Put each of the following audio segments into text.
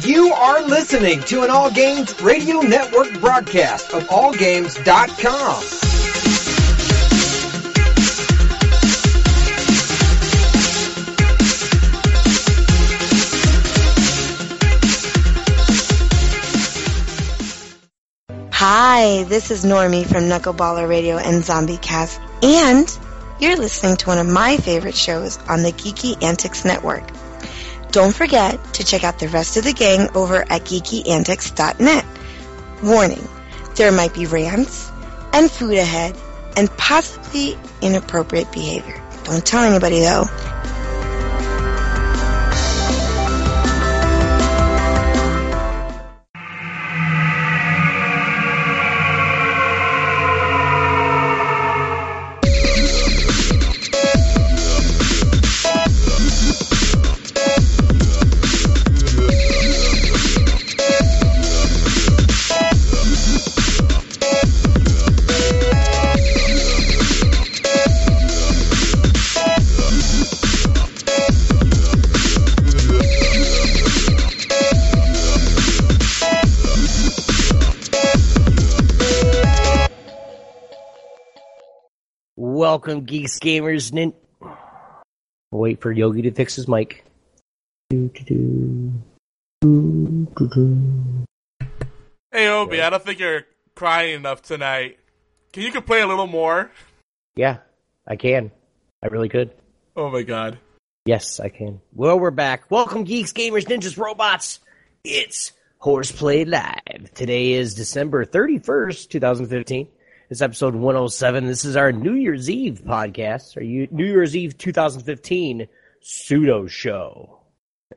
You are listening to an All Games Radio Network broadcast of AllGames.com. Hi, this is Normie from Knuckleballer Radio and Zombie Cast, and you're listening to one of my favorite shows on the Geeky Antics Network. Don't forget to check out the rest of the gang over at geekyantics.net. Warning, there might be rants and food ahead and possibly inappropriate behavior. Don't tell anybody though. Welcome, geeks, gamers. Nin- Wait for Yogi to fix his mic. Hey Obi, I don't think you're crying enough tonight. Can you complain a little more? Yeah, I can. I really could. Oh my god. Yes, I can. Well, we're back. Welcome, geeks, gamers, ninjas, robots. It's Horseplay Live. Today is December 31st, 2015. It's episode 107. This is our New Year's Eve podcast, our New Year's Eve 2015 pseudo show.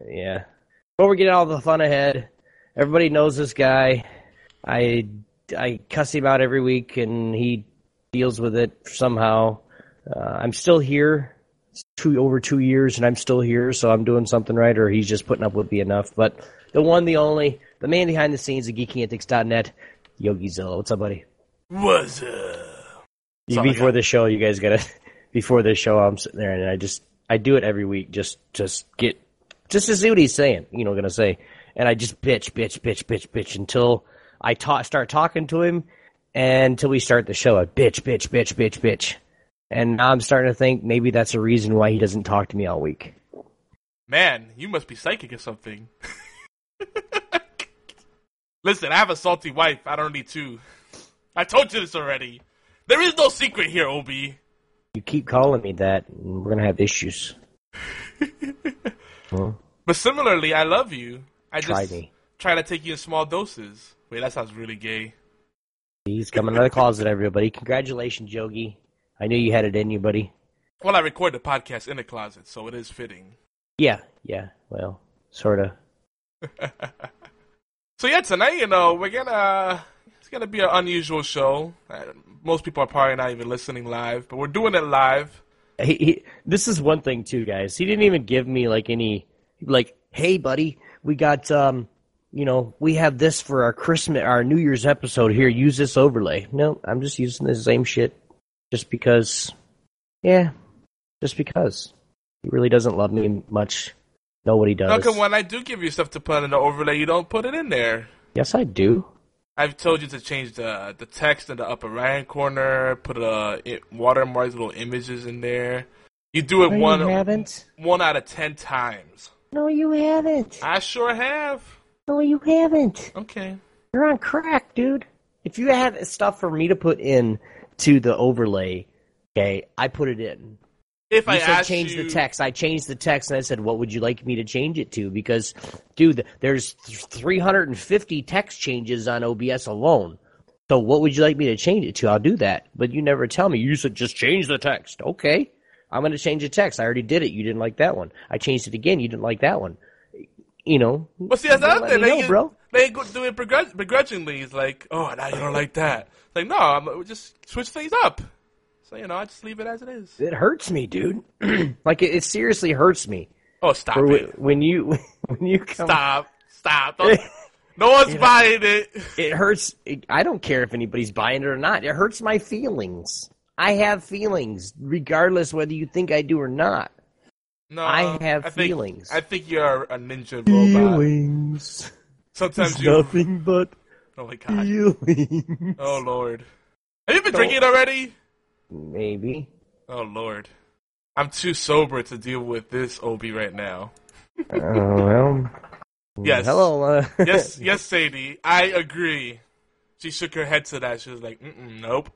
Yeah. Before we get all the fun ahead, everybody knows this guy. I I cuss him out every week, and he deals with it somehow. Uh, I'm still here. It's two over two years, and I'm still here, so I'm doing something right, or he's just putting up with me enough. But the one, the only, the man behind the scenes at GeekyAntics.net, Yogizilla. What's up, buddy? What's up? Uh, you- before the show, you guys gotta. Before the show, I'm sitting there and I just I do it every week, just just get just to see what he's saying. You know, gonna say, and I just bitch, bitch, bitch, bitch, bitch until I ta- start talking to him, and until we start the show. I bitch, bitch, bitch, bitch, bitch, and now I'm starting to think maybe that's a reason why he doesn't talk to me all week. Man, you must be psychic or something. Listen, I have a salty wife. I don't need two. I told you this already. There is no secret here, Obi. You keep calling me that, and we're gonna have issues. well, But similarly, I love you. I try just me. try to take you in small doses. Wait, that sounds really gay. He's coming out of the closet, everybody. Congratulations, Yogi. I knew you had it in you, buddy. Well, I record the podcast in the closet, so it is fitting. Yeah, yeah. Well, sorta. So yeah, tonight, you know, we're gonna it's gonna be an unusual show. Most people are probably not even listening live, but we're doing it live. He, he, this is one thing too, guys. He didn't even give me like any like, hey, buddy, we got um, you know, we have this for our Christmas, our New Year's episode here. Use this overlay. No, I'm just using the same shit, just because. Yeah, just because he really doesn't love me much. Know what he does? How come when I do give you stuff to put in the overlay, you don't put it in there? yes, I do. I've told you to change the the text in the upper right hand corner, put a it, watermark little images in there. You do it No, one haven't. one out of ten times. No, you haven't. I sure have. No, you haven't. Okay. You're on crack, dude. If you had stuff for me to put in to the overlay, okay, I put it in. If You I said change you, the text. I changed the text and I said, "What would you like me to change it to?" Because, dude, there's 350 text changes on OBS alone. So, what would you like me to change it to? I'll do that. But you never tell me. You said just change the text. Okay, I'm going to change the text. I already did it. You didn't like that one. I changed it again. You didn't like that one. You know. But see, that's the Let other thing. They, know, bro. they go do it begrudgingly. It's like, oh, now you don't like that. It's like, no, I'm just switch things up. So you know, I just leave it as it is. It hurts me, dude. like it, it seriously hurts me. Oh, stop For it! when, when you when you come, Stop! Stop! Don't, no one's buying it. it hurts. It, I don't care if anybody's buying it or not. It hurts my feelings. I have feelings, regardless whether you think I do or not. No, I have I think, feelings. I think you're a ninja robot. feelings. Sometimes It's you. nothing but Oh my god. feelings. Oh lord. Have you been drinking already? Maybe. Oh lord. I'm too sober to deal with this Obi right now. Oh well. Yes. Hello. Uh, Yes, yes, Sadie. I agree. She shook her head to that. She was like, Mm-mm, "Nope."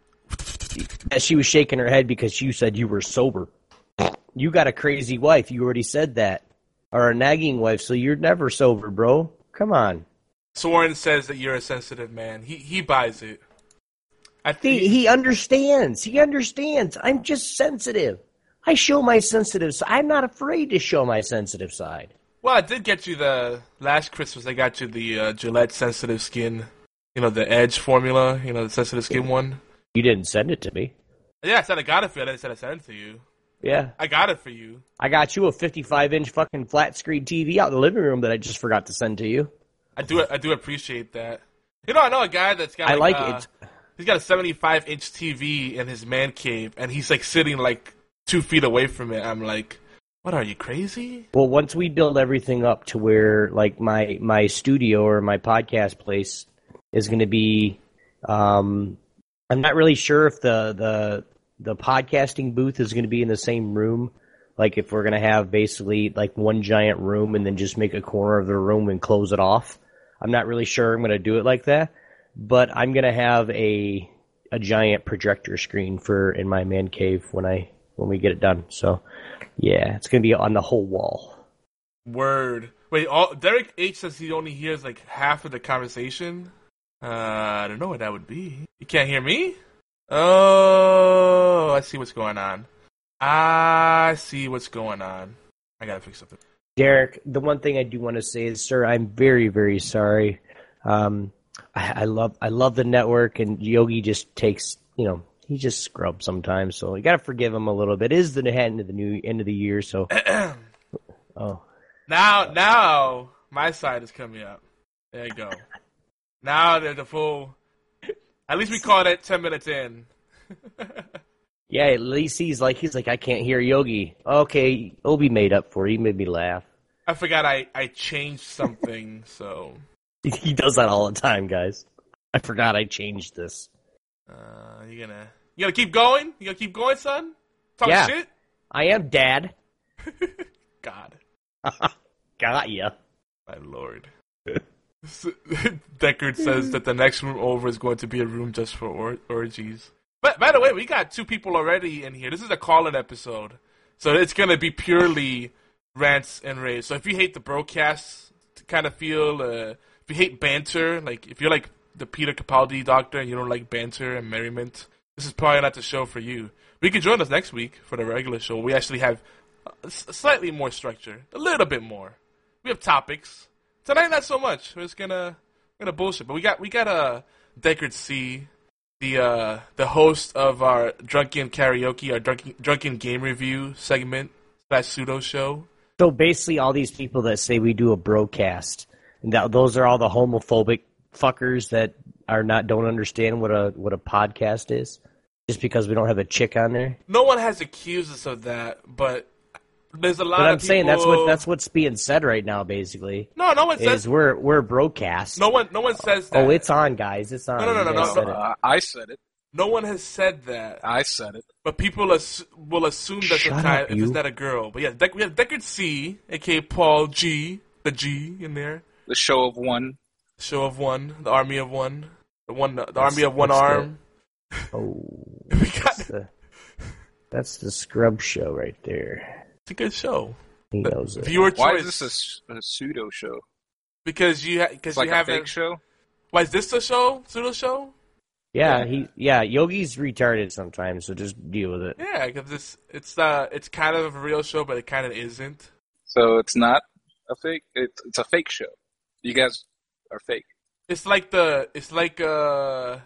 she was shaking her head because you said you were sober. You got a crazy wife. You already said that. Or a nagging wife, so you're never sober, bro. Come on. Soren says that you're a sensitive man. He he buys it. I think He, he understands. He understands. I'm just sensitive. I show my sensitive side. I'm not afraid to show my sensitive side. Well, I did get you the last Christmas. I got you the uh, Gillette sensitive skin. You know the Edge formula. You know the sensitive skin one. You didn't send it to me. Yeah, I said I got it for you. I say I sent it to you. Yeah. I got it for you. I got you a 55 inch fucking flat screen TV out in the living room that I just forgot to send to you. I do. I do appreciate that. You know, I know a guy that's got. I Like, like uh, it. He's got a 75 inch TV in his man cave, and he's like sitting like two feet away from it. I'm like, what are you crazy? Well, once we build everything up to where like my my studio or my podcast place is going to be, um, I'm not really sure if the the the podcasting booth is going to be in the same room. Like if we're going to have basically like one giant room and then just make a corner of the room and close it off. I'm not really sure I'm going to do it like that, but I'm going to have a a giant projector screen for in my man cave when I when we get it done. So yeah, it's going to be on the whole wall. Word. Wait, all, Derek H says he only hears like half of the conversation. Uh, I don't know what that would be. You can't hear me? Oh, I see what's going on. I see what's going on. I gotta fix something. Derek, the one thing I do want to say is, sir, I'm very, very sorry. Um, I, I love, I love the network, and Yogi just takes, you know, he just scrubs sometimes, so you got to forgive him a little bit. It is the end of the new end of the year, so oh, Now, now my side is coming up. There you go. Now they're the full. At least we caught it ten minutes in. yeah. At least he's like, he's like, I can't hear Yogi. Okay, Obi made up for it. He made me laugh. I forgot I I changed something, so He does that all the time, guys. I forgot I changed this. uh, you gonna you gonna keep going? You gonna keep going, son? Talk Yeah. shit. I am dad. God, Got ya. my lord. Dekard says that the next room over is going to be a room just for or- orgies. But by the way, we got two people already in here. This is a call-in episode, so it's gonna be purely rants and raves. So if you hate the broadcast kind of feel, uh, if you hate banter, like if you're like the Peter Capaldi doctor and you don't like banter and merriment, this is probably not the show for you. But you can join us next week for the regular show. We actually have s- slightly more structure, a little bit more. We have topics tonight, not so much. We're just gonna gonna bullshit. But we got we got a uh, Dekard C, the uh, the host of our drunken karaoke, our drunken drunken game review segment slash pseudo show. So basically, all these people that say we do a broadcast, and that those are all the homophobic fuckers that are not don't understand what a what a podcast is, just because we don't have a chick on there. No one has accused us of that, but there's a lot But of I'm saying that's what that's what's being said right now. Basically, no, no one is says we're we're broadcast. no one no one says oh, that. oh, it's on, guys. It's on. No, no, no, no, no, said no. I said it. no one has said that. I said it. But people ass- will assume that Shut sometimes up, if it's not a girl. But yeah, Deck we have Dekard C, aka Paul G, the G in there. The show of one. Show of one, the army of one, the one, the army of one what's the- arm. Oh, We got that's the, that's the scrub show right there. it's a good show. He knows it. Viewer Why choice. is this a pseudo show? because you because It's like you a haven't. fake show. Why is this a show? Pseudo show? Yeah, he yeah. Yogi's retarded sometimes, so just deal with it. Yeah, because it's it's uh it's kind of a real show, but it kind of isn't. So it's not a fake. It's it's a fake show. You guys are fake. It's like the it's like uh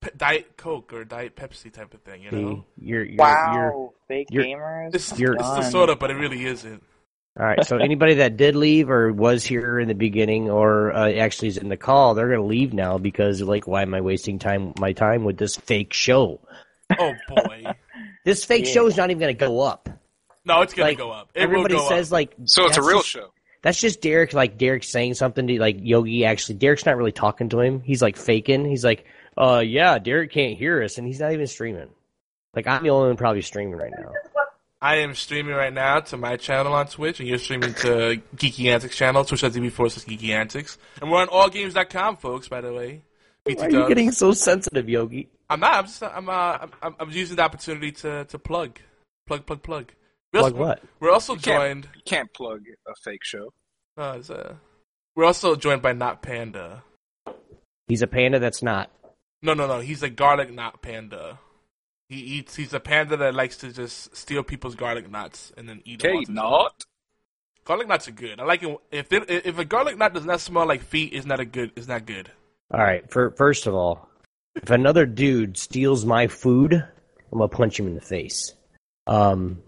Pe- Diet Coke or Diet Pepsi type of thing, you know. You're, you're, Wow, you're fake you're- gamers. It's, You're- it's the Done. soda, but it really isn't. All right. So anybody that did leave or was here in the beginning or uh, actually is in the call, they're going to leave now because like, why am I wasting time my time with this fake show? Oh boy. This fake Yeah. show is not even going to go up. No, it's gonna Like go up. It everybody will go says, up. like So it's a real just- show. That's just Derek, like Derek saying something to like Yogi. Actually, Derek's not really talking to him. He's like faking. He's like, "Uh, yeah, Derek can't hear us," and he's not even streaming. Like I'm the only one probably streaming right now. I am streaming right now to my channel on Twitch, and you're streaming to Geeky Antics channel, twitch.tv forward slash Geeky Antics. And we're on allgames.com, folks, by the way. Why are you getting so sensitive, Yogi? I'm not. I'm just. I'm. Uh, I'm, I'm using the opportunity to, to plug, plug, plug, plug. We're Plug also, what? We're also You can't- joined. You can't plug a fake show. Uh, it's, uh, we're also joined by Knottpanda. He's a panda that's not. No, no, no. He's a garlic knot panda. He eats. He's a panda that likes to just steal people's garlic knots and then eat them. Okay, all not. Garlic knots are good. I like it. If they, if a garlic knot does not smell like feet, it's not a good. It's not good. All right. For first of all, if another dude steals my food, I'm gonna punch him in the face. Um,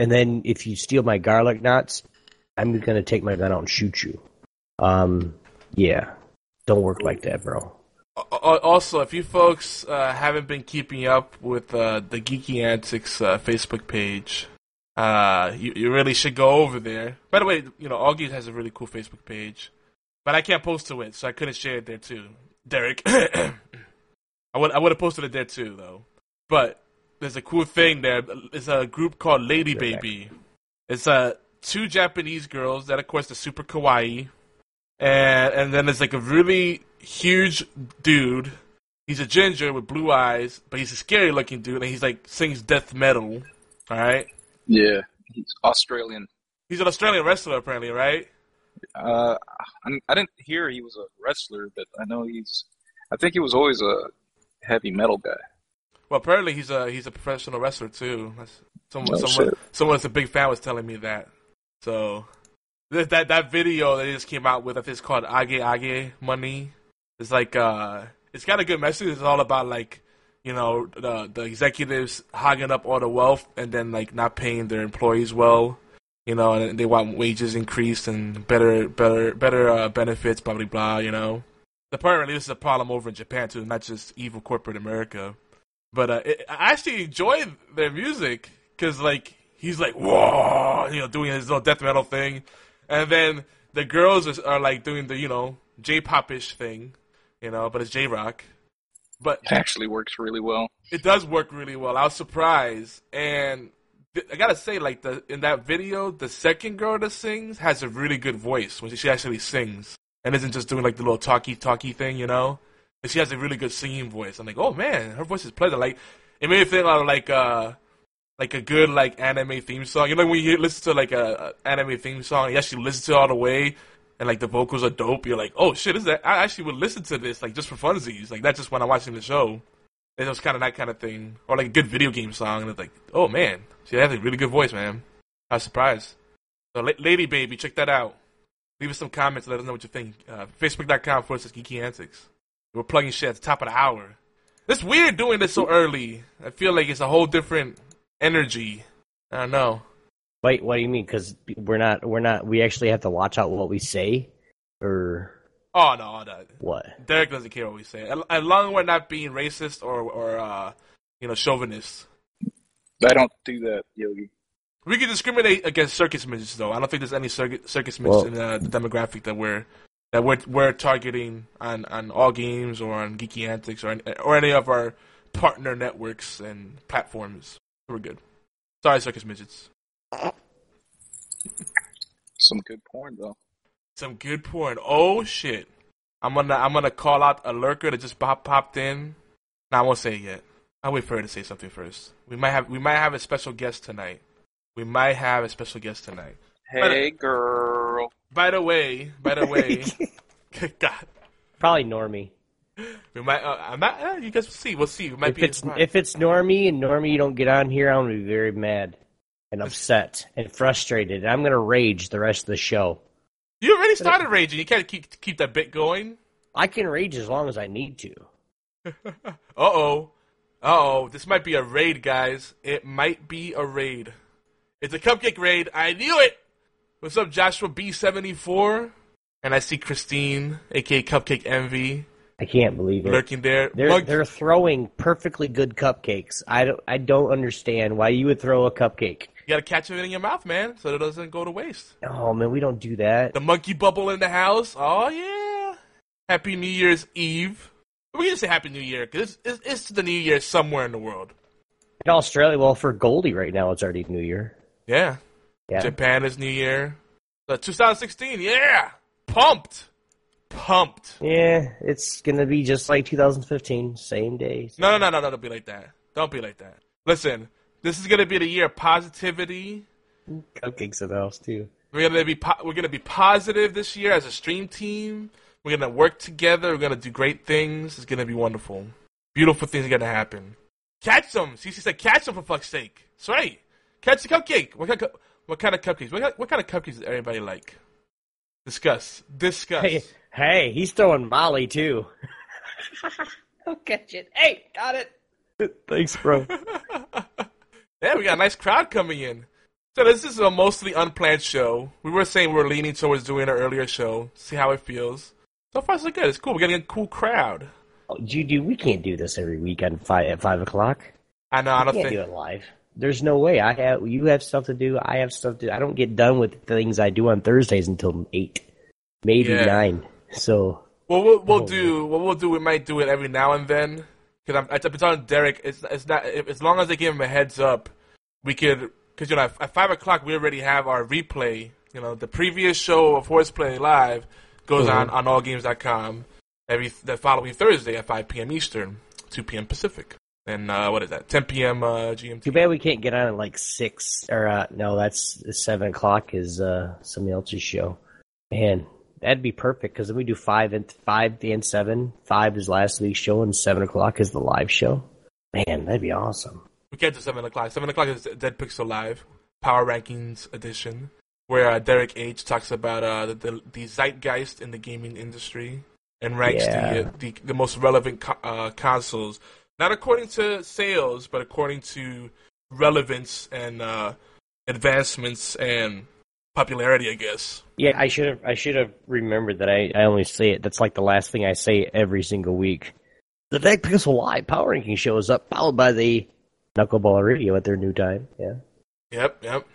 and then if you steal my garlic knots, I'm gonna take my gun out and shoot you. Um, yeah. Don't work like that, bro. Al- al- Also, if you folks uh, haven't been keeping up with uh, the Geeky Antics uh, Facebook page, uh, you, you really should go over there. By the way, you know, Augie has a really cool Facebook page, but I can't post to it, so I couldn't share it there too. Derek, I would I would have posted it there too, though. But there's a cool thing there. It's a group called Lady You're back. Baby. It's uh, two Japanese girls that, of course, are super kawaii and and then there's like a really huge dude. He's a ginger with blue eyes, but he's a scary looking dude, and he's like sings death metal. All right, Yeah, he's Australian. he's an Australian wrestler apparently, right? Uh, I didn't hear he was a wrestler, but I know he's. I think he was always a heavy metal guy. Well, apparently he's a he's a professional wrestler too. That's, someone Oh, someone shit. someone that's a big fan was telling me that. So that that that video that they just came out with, I think it's called Age Age Money. It's like uh, it's got a good message. It's all about like you know the the executives hogging up all the wealth and then like not paying their employees well. You know, and they want wages increased and better better better uh, benefits, blah blah blah. You know, apparently this is a problem over in Japan too, not just evil corporate America. But uh, it, I actually enjoy their music because like he's like whoa, you know, doing his little death metal thing, and then the girls are, are like doing the you know J-pop-ish thing, you know, but it's J-rock. But It actually works really well. it does work really well. I was surprised, and th- I gotta say, like the in that video, the second girl that sings has a really good voice when she actually sings, and isn't just doing like the little talky talky thing, you know. And she has a really good singing voice. I'm like, oh man, her voice is pleasant. Like it made me think of like uh like a good like anime theme song. You know when you listen to like a, a anime theme song, you actually listen to it all the way, and like the vocals are dope. You're like, oh shit, is that? I actually would listen to this like just for funsies, like that's just when I'm watching the show. It was kind of that kind of thing, or like a good video game song, and it's like, oh man, she has a really good voice, man. I was surprised. So, La- Lady Baby, check that out. Leave us some comments. Let us know what you think. Uh, Facebook.com forward slash Geeky Antics. We're plugging shit at the top of the hour. It's weird doing this so early. I feel like it's a whole different energy. I don't know. Wait, what do you mean? Because we're not, we're not, we actually have to watch out what we say, or Oh no, no. what? Derek doesn't care what we say. As as long as we're not being racist or or uh, you know chauvinist. I don't do that, Yogi. We can discriminate against circus midgets, though. I don't think there's any circus, circus midgets Well- in uh, the demographic that we're that we're we're targeting on, on all games or on Geeky Antics or any, or any of our partner networks and platforms. We're good. Sorry, circus midgets. Some good porn though. Some good porn. Oh shit! I'm gonna I'm gonna call out a lurker that just pop, popped in. Nah, I won't say it yet. I'll wait for her to say something first. We might have we might have a special guest tonight. We might have a special guest tonight. Hey, girl. By the way, by the way, God, Probably Normie. we might. Uh, I'm not. Uh, you guys will see. We'll see. We might If be. it's if it's Normie and Normie you don't get on here, I'm gonna be very mad and upset and frustrated. I'm gonna rage the rest of the show. you already started raging. You can't keep keep that bit going. I can rage as long as I need to. Uh oh. Uh oh. This might be a raid, guys. It might be a raid. It's a cupcake raid. I knew it. What's up, Joshua B74? And I see Christine, aka Cupcake Envy, I can't believe it. lurking there. They're Mug- they're throwing perfectly good cupcakes. I don't I don't understand why you would throw a cupcake. You gotta catch it in your mouth, man, so it doesn't go to waste. Oh man, we don't do that. The monkey bubble in the house. Oh yeah. Happy New Year's Eve. We can say Happy New Year because it's, it's, it's the New Year somewhere in the world. In Australia, well, for Goldie right now, it's already New Year. Yeah. Yeah. Japan is New Year. The 2016. Yeah. Pumped. Pumped. Yeah, it's gonna be just like 2015, same day. No, no, no, no, no, don't be like that. Don't be like that. Listen, this is gonna be the year of positivity. Cupcakes the house too. We're gonna be po- we're gonna be positive this year as a stream team. We're gonna work together. We're gonna do great things. It's gonna be wonderful. Beautiful things are gonna happen. Catch them. Cece said, "Catch them for fuck's sake." That's right. Catch the cupcake. What kind of, cu- what kind of cupcakes? What kind, what kind of cupcakes does everybody like? Discuss. Discuss. Hey, hey, he's throwing Molly too. I'll catch it. Hey, got it. Thanks, bro. Yeah, we got a nice crowd coming in. So this is a mostly unplanned show. We were saying we were leaning towards doing an earlier show. See how it feels. So far, so good. It's cool. We're getting a cool crowd. Oh, Judy, we can't do this every weekend five at five o'clock. I know. I don't can't think. do it live. There's no way. I have you have stuff to do. I have stuff to. do. I don't get done with things I do on Thursdays until eight, maybe Yeah. nine. So Well, we'll, we'll do. What we'll do. We might do it every now and then. Because I'm, I've been telling Derek, it's it's not if, as long as they give him a heads up, we could. Because you know, at, five o'clock we already have our replay. You know, the previous show of Horseplay Live goes Mhm. on on allgames.com every the following Thursday at 5 p.m. Eastern, 2 p.m. Pacific, and uh, what is that? 10 p.m. Uh, GMT. too bad we can't get on at like six or uh, no, that's seven o'clock is uh, somebody else's show. Man, that'd be perfect because then we do five and five and seven. Five is last week's show, and seven o'clock is the live show. Man, that'd be awesome. We can't do seven o'clock. Seven o'clock is Dead Pixel Live Power Rankings edition, where uh, Derek H talks about uh, the, the the zeitgeist in the gaming industry and ranks Yeah. the, uh, the the most relevant co- uh, consoles, not according to sales, but according to relevance and uh, advancements and popularity. I guess. Yeah, I should have. I should have remembered that. I, I only say it. That's like the last thing I say every single week. The Dead Pixel Live Power Ranking shows up, followed by the Knuckleball Radio at their new time. Yeah. Yep, yep.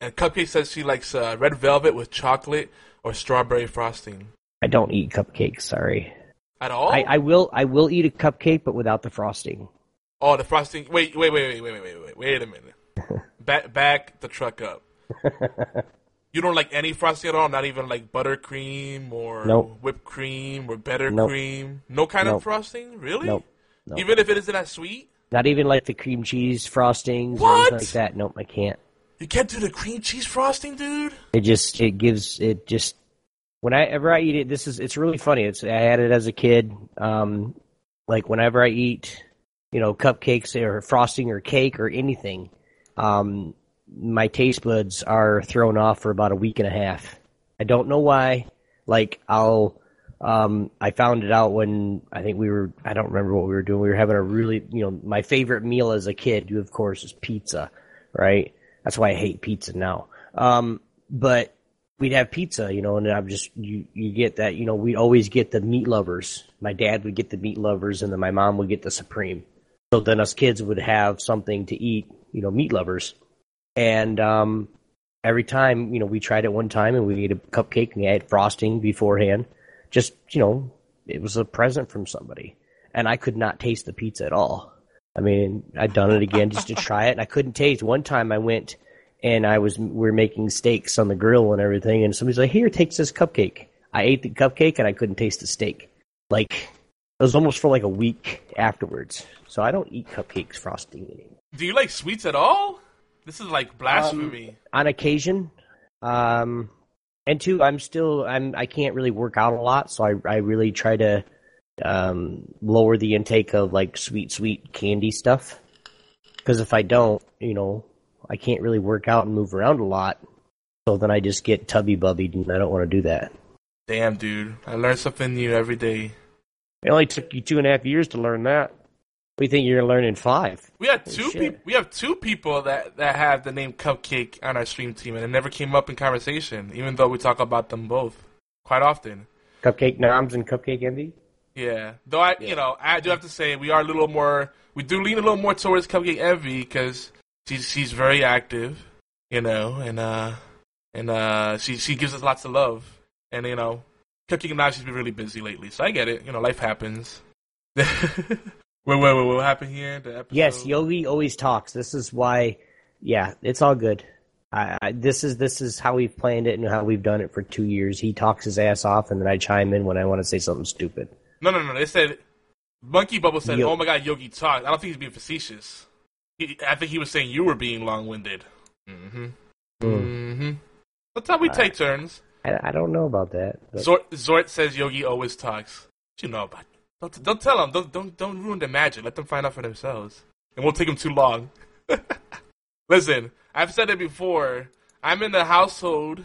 And Cupcake says she likes uh, red velvet with chocolate or strawberry frosting. I don't eat cupcakes. Sorry. At all? I, I will. I will eat a cupcake, but without the frosting. Oh, the frosting. Wait, wait, wait, wait, wait, wait, wait, wait. Wait a minute. back, back the truck up. You don't like any frosting at all? Not even like buttercream or Nope. whipped cream or better Nope. cream? No kind Nope. of frosting? Really? Nope. Even if it isn't that sweet? Not even like the cream cheese frostings or What? anything like that. Nope, I can't. You can't do the cream cheese frosting, dude? It just it gives it just whenever I eat it. This is it's really funny. It's I had it as a kid. Um, like whenever I eat, you know, cupcakes or frosting or cake or anything, um, my taste buds are thrown off for about a week and a half. I don't know why. Like I'll, um, I found it out when I think we were. I don't remember what we were doing. We were having a really, you know, my favorite meal as a kid, of course, is pizza, right? That's why I hate pizza now. Um, but we'd have pizza, you know, and I'm just you you get that, you know, we'd always get the meat lovers. My dad would get the meat lovers, and then my mom would get the supreme. So then us kids would have something to eat, you know, meat lovers. And um, every time, you know, we tried it one time, and we ate a cupcake, and we had frosting beforehand. Just you know, it was a present from somebody, and I could not taste the pizza at all. I mean, I'd done it again just to try it, and I couldn't taste. One time I went and I was we're making steaks on the grill and everything, and somebody's like, "Here, take this cupcake." I ate the cupcake and I couldn't taste the steak. Like it was almost for like a week afterwards. So I don't eat cupcakes frosting anymore. Do you like sweets at all? This is like blasphemy. On occasion, um, and two, I'm still I'm I can't really work out a lot, so I I really try to um lower the intake of like sweet sweet candy stuff. Because if I don't, you know, I can't really work out and move around a lot. So then I just get tubby bubbied, and I don't want to do that. Damn, dude. I learn something new every day. It only took you two and a half years to learn that. We think you're gonna learn in five? We had Holy two people. We have two people that that have the name Cupcake on our stream team, and it never came up in conversation, even though we talk about them both quite often. Cupcake Noms and Cupcake Envy? Yeah, though I, you know, I do have to say we are a little more. We do lean a little more towards Cupcake Envy because she's she's very active. you know, and uh, and uh, she she gives us lots of love, and you know, cooking and she's been really busy lately, so I get it. You know, life happens. wait, wait, wait, what happened here? The episode? Yes, Yogi always talks. This is why. Yeah, it's all good. I, I, this is this is how we've planned it and how we've done it for two years. He talks his ass off, and then I chime in when I want to say something stupid. No, no, no. They said Monkey Bubble said, Yo- "Oh my God, Yogi talks." I don't think he's being facetious. He, I think he was saying you were being long-winded. Mm-hmm. Mm-hmm. That's how we take turns. I, I don't know about that. but- Zort, Zort says Yogi always talks. What you know about? Don't don't tell them. Don't don't don't ruin the magic. Let them find out for themselves. It won't take them too long. Listen, I've said it before. I'm in the household,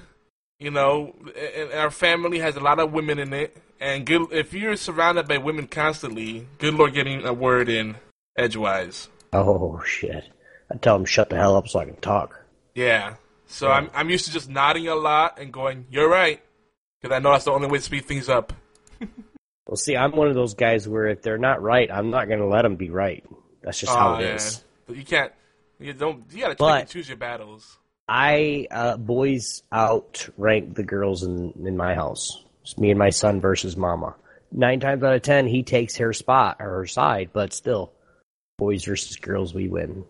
you know, and our family has a lot of women in it. And good, if you're surrounded by women constantly, good lord, getting a word in edgewise. Oh shit! I tell him shut the hell up so I can talk. Yeah. So I'm I'm used to just nodding a lot and going, "You're right," because I know that's the only way to speed things up. Well, see, I'm one of those guys where if they're not right, I'm not going to let them be right. That's just how it is. But you can't. You don't. You gotta But- choose your battles. I uh, boys outrank the girls in in my house. It's me and my son versus mama. Nine times out of ten, he takes her spot or her side, but still, boys versus girls, we win.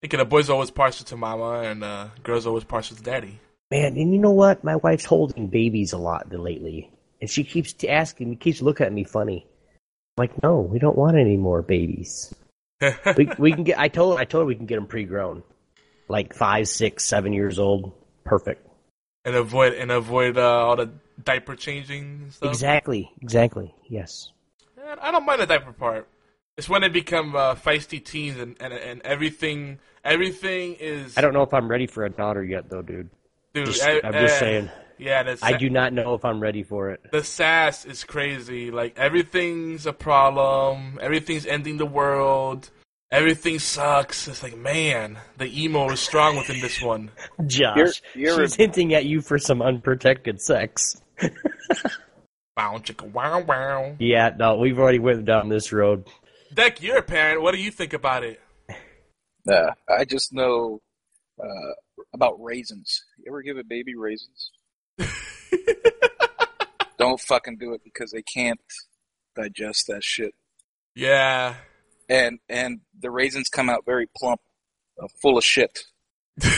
Thinking the boys always partial to mama and uh, girls always partial to daddy. Man, and you know what? My wife's holding babies a lot lately, and she keeps asking me, keeps looking at me funny. I'm like, no, we don't want any more babies. we we can get. I told I told her we can get them pre-grown, like five, six, seven years old. Perfect. and avoid and avoid uh, all the diaper changing stuff. Exactly. Exactly. Yes. I don't mind the diaper part. It's when they become uh, feisty teens and, and and everything everything is. I don't know if I'm ready for a daughter yet, though, dude. Dude, Just- eh, I'm just eh, saying. Yeah, that's. I do not know if I'm ready for it. the sass is crazy. Like everything's a problem. Everything's ending the world. Everything sucks. It's like, man, the emo is strong within this one. Josh, You're- you're- she's hinting at you for some unprotected sex. Bow chicka wow wow. Yeah, no, we've already went down this road. Deck, you're a parent. What do you think about it? Nah, I just know uh, about raisins. You ever give a baby raisins? Don't fucking do it because they can't digest that shit. Yeah. And and the raisins come out very plump, uh, full of shit.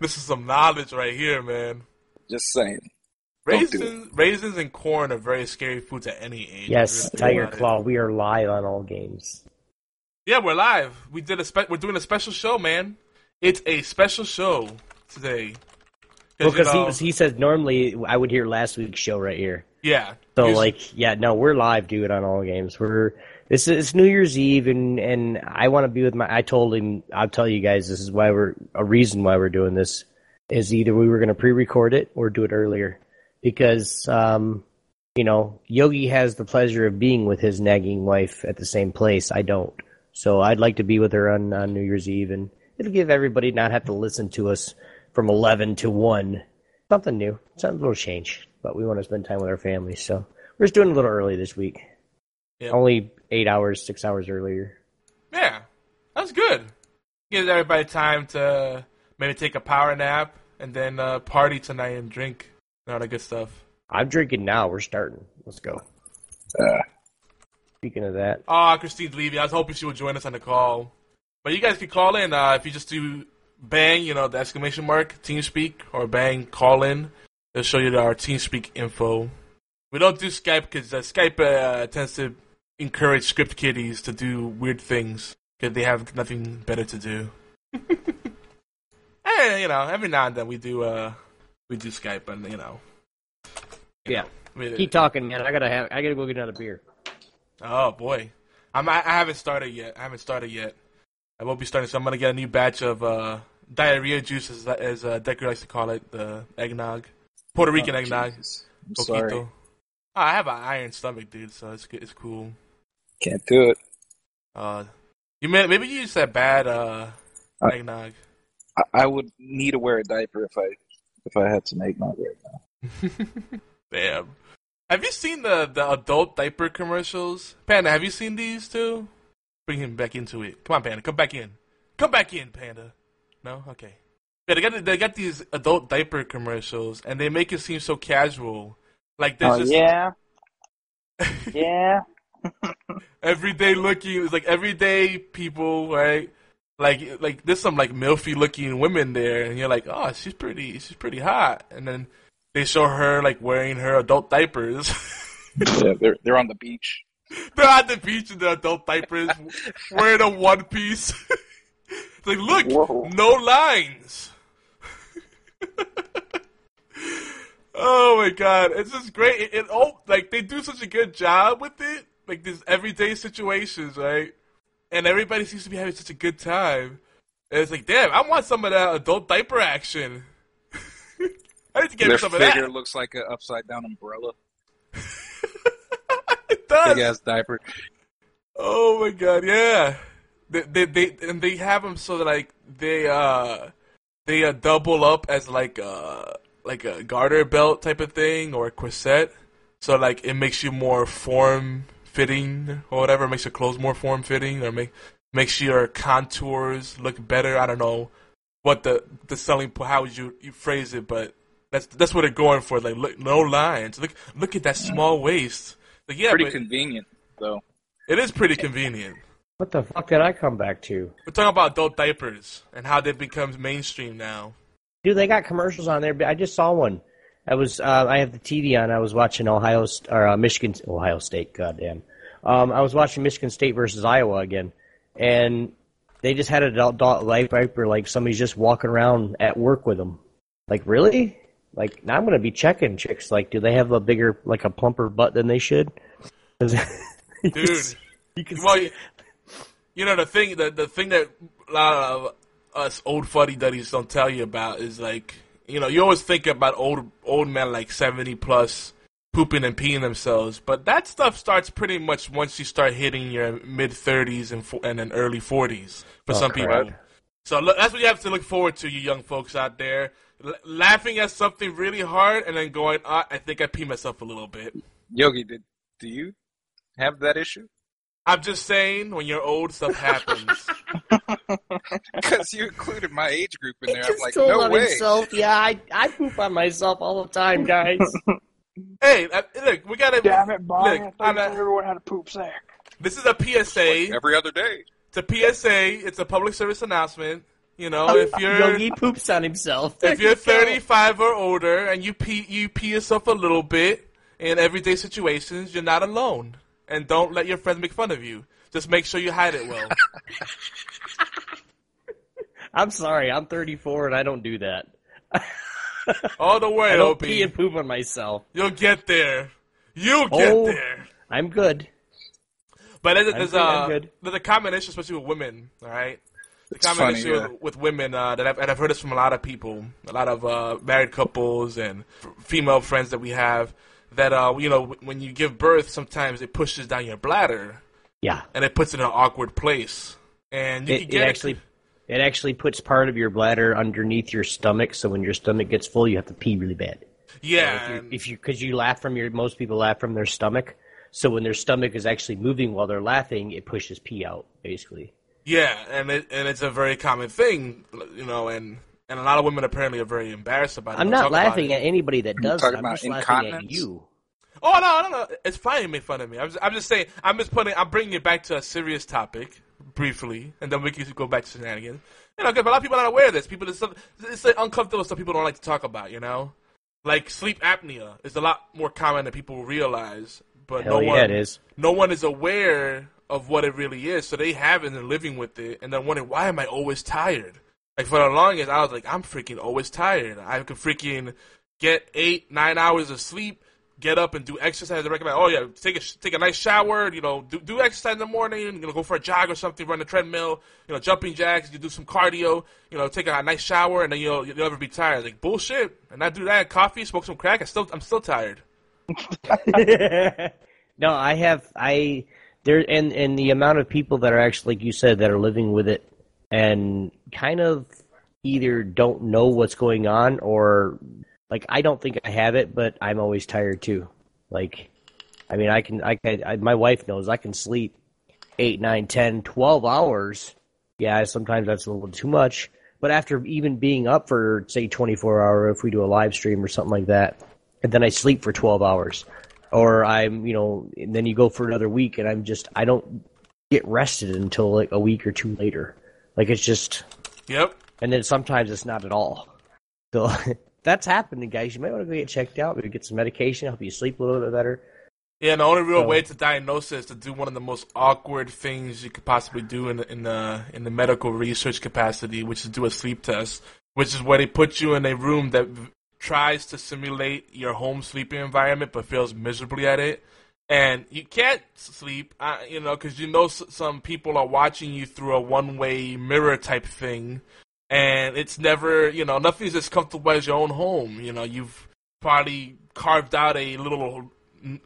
This is some knowledge right here, man. Just saying. Don't do Raisins, raisins and corn are very scary foods at any age. Yes, Tiger about it. Claw, we are live on all games. Yeah, we're live. We did a spe- we're doing a special show, man. It's a special show today. you Because know- he was, he said normally I would hear last week's show right here. yeah. So like, yeah, no, we're live, dude, on all games. We're this is it's New Year's Eve, and and I want to be with my. I told him, I'll tell you guys, this is why we're a reason why we're doing this is either we were going to pre-record it or do it earlier because um you know Yogi has the pleasure of being with his nagging wife at the same place. I don't, so I'd like to be with her on on New Year's Eve, and it'll give everybody not have to listen to us from eleven to one something new, something a little change. But we want to spend time with our families, so we're just doing a little early this week. Yep. Only eight hours, six hours earlier. yeah, that's good. Gives everybody time to maybe take a power nap and then uh, party tonight and drink and all that good stuff. I'm drinking now. We're starting. Let's go. Uh, Speaking of that, Ah, Christine's leaving. I was hoping she would join us on the call. But you guys can call in uh, if you just do bang, you know, the exclamation mark, TeamSpeak, or bang, call in. It'll show you our TeamSpeak info. We don't do Skype because uh, Skype uh, tends to encourage script kiddies to do weird things because they have nothing better to do. and, you know, every now and then we do uh, we do Skype, and you know, yeah. we- Keep talking, man. I gotta have. I gotta go get another beer. Oh boy, I'm I, I haven't started yet. I haven't started yet. I will be starting, so I'm gonna get a new batch of uh, diarrhea juice, as, as uh, Decker likes to call it, the eggnog, Puerto Rican oh, eggnog, I'm sorry. Oh, I have an iron stomach, dude, so it's it's cool. Can't do it. Uh, you may, maybe you just had bad uh, Uh, eggnog. I, I would need to wear a diaper if I if I had some eggnog right now. Damn. Have you seen the the adult diaper commercials, Panda? Have you seen these too? Bring him back into it. Come on, Panda. Come back in. Come back in, Panda. No, okay. Yeah, they got they got these adult diaper commercials, and they make it seem so casual. Like there's Oh just yeah, yeah. everyday looking. It's like everyday people, right? Like like there's some like milfy looking women there, and you're like, oh, she's pretty, she's pretty hot. And then they show her like wearing her adult diapers. Yeah, they're they're on the beach. They're at the beach in the adult diapers, wearing a one piece. it's like, look, Whoa. no lines. oh my god, it's just great. It, it oh, like they do such a good job with it, like these everyday situations, right? And everybody seems to be having such a good time. And it's like, damn, I want some of that adult diaper action. I need to get Their some of figure that. looks like an upside down umbrella. It does. Big ass diaper. Oh my god, yeah. They, they they and they have them so that like they uh they uh, double up as like uh like a garter belt type of thing or a corset. So like it makes you more form fitting or whatever, makes your clothes more form fitting or make makes your contours look better. I don't know what the the selling po- how would you you phrase it, but that's that's what they're going for. Like look, no lines. Look look at that small waist. Like yeah, Pretty but convenient though. it is pretty convenient. What the fuck did I come back to? We're talking about adult diapers and how they've become mainstream now. Dude, they got commercials on there. but I just saw one. I was uh, I have the TV on. I was watching Ohio or uh, Michigan Ohio State. Goddamn. Um, I was watching Michigan State versus Iowa again, and they just had an adult, adult life diaper like somebody's just walking around at work with them. Like really? Like now I'm gonna be checking chicks. Like, do they have a bigger, like a plumper butt than they should? 'Cause you can Dude. you can Well, you, you know the thing the the thing that a lot of us old fuddy duddies don't tell you about is like you know you always think about old old men like seventy plus pooping and peeing themselves, but that stuff starts pretty much once you start hitting your mid thirties and fo- and then early forties for Oh, some crap. people. So look, that's what you have to look forward to, you young folks out there. L- laughing at something really hard and then going, ah, I think I pee myself a little bit. Yogi, did do you have that issue? I'm just saying, when you're old, stuff happens. Because you included my age group in there. I'm like, told no way. himself. Yeah, I I poop on myself all the time, guys. hey, uh, look, we gotta. Damn it, Bonnie! Look, I thought everyone had a poop sack. this is a PSA. Every other day. It's a PSA. It's a public service announcement. You know, if you're Yogi poops on himself. There if you're you go. 35 or older and you pee you pee yourself a little bit in everyday situations, you're not alone. And don't let your friends make fun of you. Just make sure you hide it well. I'm sorry, I'm 34 and I don't do that. All the way, I don't Obi. pee and poop on myself. You'll get there. You'll get Oh. there. I'm good. But there's, I'm there's, good, I'm a, good. there's a common issue, especially with women, all right? The It's common funny, issue yeah. with, with women uh, that I've, and I've heard this from a lot of people, a lot of uh, married couples and f- female friends that we have, that, uh, you know, when you give birth, sometimes it pushes down your bladder Yeah. and it puts it in an awkward place. And you It, can it actually it actually puts part of your bladder underneath your stomach, so when your stomach gets full, you have to pee really bad. yeah, If you if you because you laugh from your most people laugh from their stomach, so when their stomach is actually moving while they're laughing, it pushes pee out basically. yeah, and it, and it's a very common thing, you know, and and a lot of women apparently are very embarrassed about it. I'm Don't not talk about laughing at anybody that does talking it. I'm about just laughing at you. Oh no, no, no! It's fine to make fun of me. I'm just, I'm just saying. I'm just putting. I'm bringing it back to a serious topic briefly, and then we can go back to shenanigans. You know, 'cause a lot of people are not aware of this. People, it's, it's like uncomfortable stuff people don't like to talk about. You know, like sleep apnea is a lot more common than people realize. But Hell no yeah, one, it is. no one is aware of what it really is. So they have it and living with it, and then wondering why am I always tired? Like for the longest, I was like, I'm freaking always tired. I could freaking get eight, nine hours of sleep, get up and do exercise. I recommend. Oh yeah, take a take a nice shower. You know, do do exercise in the morning. You know, go for a jog or something, run the treadmill. You know, jumping jacks. You do some cardio. You know, take a nice shower, and then you'll you'll never be tired. Like bullshit. And I do that. Coffee, smoke some crack. I still I'm still tired. no, I have I there and and the amount of people that are actually like you said that are living with it and kind of either don't know what's going on or like I don't think I have it, but I'm always tired too. Like I mean, I can I can I, my wife knows I can sleep eight, nine, ten, twelve hours. Yeah, sometimes that's a little too much, But after even being up for say 24 hour, if we do a live stream or something like that, and then I sleep for 12 hours, or I'm you know, and then you go for another week, and I'm just I don't get rested until like a week or two later. Like it's just, Yep. and then sometimes it's not at all. So that's happening, guys. You might want to go get checked out, maybe get some medication, help you sleep a little bit better. Yeah, and the only real So- way to diagnose it is to do one of the most awkward things you could possibly do in the, in the in the medical research capacity, which is do a sleep test, which is where they put you in a room that tries to simulate your home sleeping environment but fails miserably at it. And you can't sleep, uh, you know, because you know s- some people are watching you through a one-way mirror type thing, and it's never, you know, nothing's as comfortable as your own home. You know, you've probably carved out a little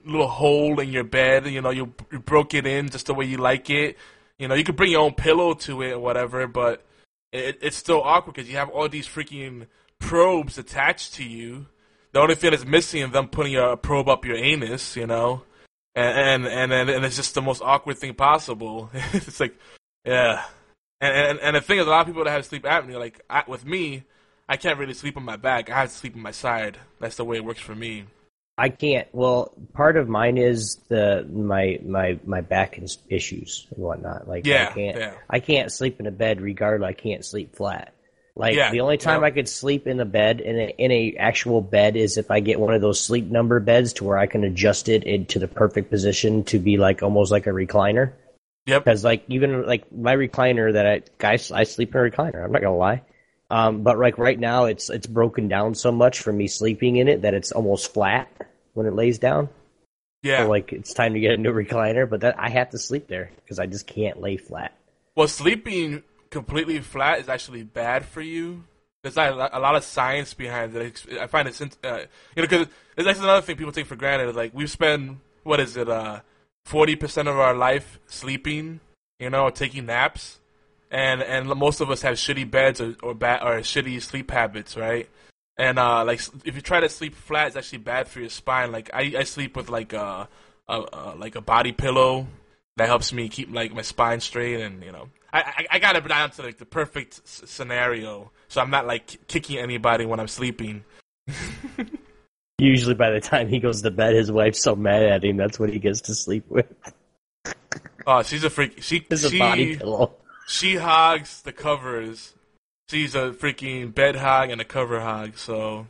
little hole in your bed. You know, you, you broke it in just the way you like it. You know, you could bring your own pillow to it or whatever, but it, it's still awkward because you have all these freaking probes attached to you. The only thing that's missing is them putting a probe up your anus. You know, and and and, and it's just the most awkward thing possible. it's like, yeah. And, and and the thing is, a lot of people that have sleep apnea, like I, with me, I can't really sleep on my back. I have to sleep on my side. That's the way it works for me. I can't. Well, part of mine is the my my my back is- issues and whatnot. Like Yeah, I can't yeah. I can't sleep in a bed regardless. I can't sleep flat. Like Yeah, the only time yeah. I could sleep in a bed in a, in a actual bed is if I get one of those sleep number beds to where I can adjust it into the perfect position to be like almost like a recliner. Yep. Because like even like my recliner that I guys I sleep in a recliner. I'm not gonna lie. Um, but like right now it's it's broken down so much from me sleeping in it that it's almost flat when it lays down. Yeah. So like it's time to get a new recliner, but that I have to sleep there because I just can't lay flat. Well, sleeping completely flat is actually bad for you. There's like a lot- of science behind it. I find it, since- uh, you know, because that's another thing people take for granted. Is like we spend what is it, uh, forty percent of our life sleeping, you know, taking naps, and and most of us have shitty beds or or or shitty sleep habits, right? And uh, like if you try to sleep flat, it's actually bad for your spine. Like I, I sleep with like a, a, a like a body pillow that helps me keep like my spine straight, and you know I I, I got it down to like the perfect s- scenario, so I'm not like kicking anybody when I'm sleeping. Usually by the time he goes to bed, his wife's so mad at him. That's what he gets to sleep with. Oh, she's a freak. She Is a she body pillow. she hogs the covers. She's a freaking bed hog and a cover hog, so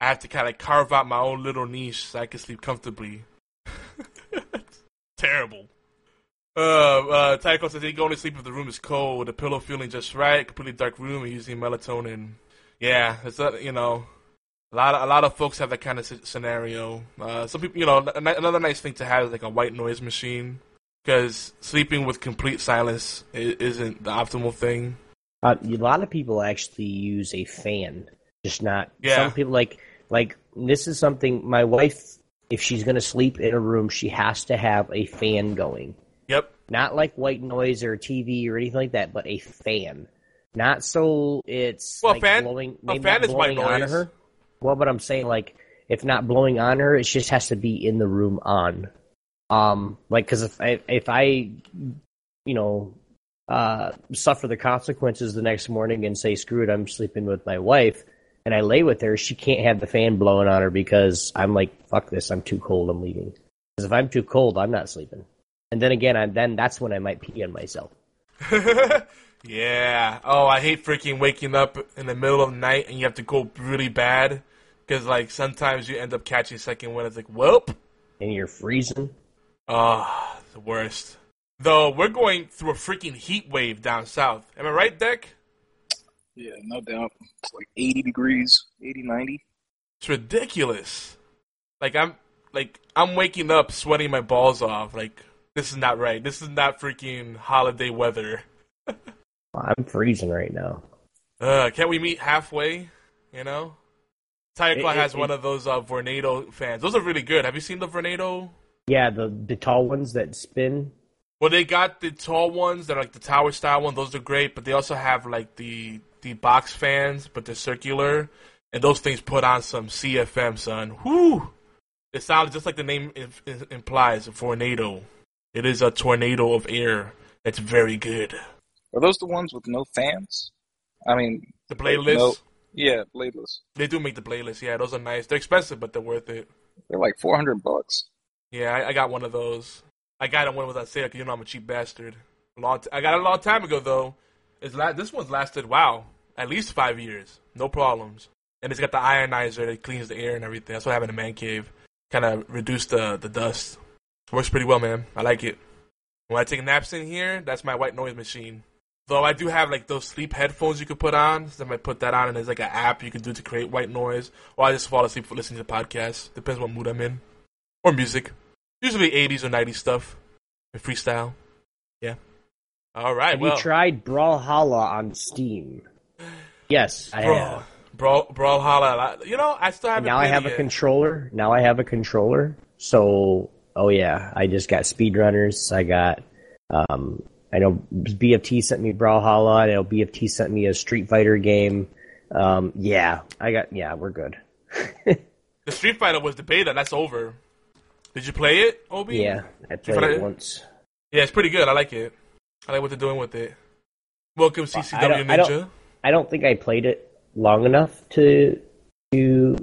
I have to kind of carve out my own little niche so I can sleep comfortably. Terrible. Uh, uh, Tycho says he can only sleep if the room is cold, the pillow feeling just right, completely dark room, and using melatonin. Yeah, it's a, you know, a lot of a lot of folks have that kind of scenario. Uh, some people, you know, n- another nice thing to have is like a white noise machine because sleeping with complete silence isn't the optimal thing. Uh, a lot of people actually use a fan, just not. Yeah. Some people like like this is something my wife. If she's gonna sleep in a room, she has to have a fan going. Not like white noise or TV or anything like that, but a fan. Not so it's Well, like fan- blowing. a fan not is white noise. her. Well, but I'm saying like if not blowing on her, it just has to be in the room on. Um, like because if I if I, you know, uh, suffer the consequences the next morning and say screw it, I'm sleeping with my wife, and I lay with her, she can't have the fan blowing on her because I'm like fuck this, I'm too cold, I'm leaving. Because if I'm too cold, I'm not sleeping. And then again, I'm then that's when I might pee on myself. yeah. Oh, I hate freaking waking up in the middle of the night and you have to go really bad because like sometimes you end up catching second wind. It's like, welp. And you're freezing. Oh, the worst. Though we're going through a freaking heat wave down south. Am I right, Deck? Yeah, no doubt. It's like 80 degrees, 80, 90. It's ridiculous. Like I'm like I'm waking up sweating my balls off. Like this is not right. This is not freaking holiday weather. I'm freezing right now. Uh, can't we meet halfway? You know, Tiger It- Claw it- has it- one of those uh, Vornado fans. Those are really good. Have you seen the Vornado? Yeah, the the tall ones that spin. Well, they got the tall ones that are like the tower style one. Those are great, but they also have like the the box fans, but they're circular, and those things put on some CFM, son. Whoo! It sounds just like the name im- im- implies, a tornado. It is a tornado of air. It's very good. Are those the ones with no fans? I mean, The bladeless. no- yeah, bladeless. They do make the bladeless. Yeah, those are nice. They're expensive, but they're worth it. They're like four hundred bucks. Yeah, I, I got one of those. I got it when it was on sale because you know I'm a cheap bastard. A long t- I got it a long time ago though. It's la- this one's lasted wow, at least five years, no problems. And it's got the ionizer that cleans the air and everything. That's what I have in the man cave. Kind of reduce the the dust. Works pretty well, man. I like it. When I take naps in here, that's my white noise machine. Though I do have like those sleep headphones you could put on. So I might put that on, and there's like an app you can do to create white noise. Or I just fall asleep for listening to podcasts. Depends what mood I'm in, or music. Usually 80s or 90s stuff, and freestyle. Yeah. All right. Have well, you tried Brawlhalla on Steam? Yes, I have. Brawl, Brawlhalla. You know, I still haven't. Now I have it a controller. Now I have a controller. So, oh yeah, I just got speedrunners. I got, um, I know BFT sent me Brawlhalla. I know BFT sent me a Street Fighter game. Um, yeah, I got, yeah, we're good. The Street Fighter was the beta. That's over. Did you play it, Obi? Yeah, I played it once. Yeah, it's pretty good. I like it. I like what they're doing with it. Welcome, CCW I don't- I Ninja. don't- I don't think I played it long enough to to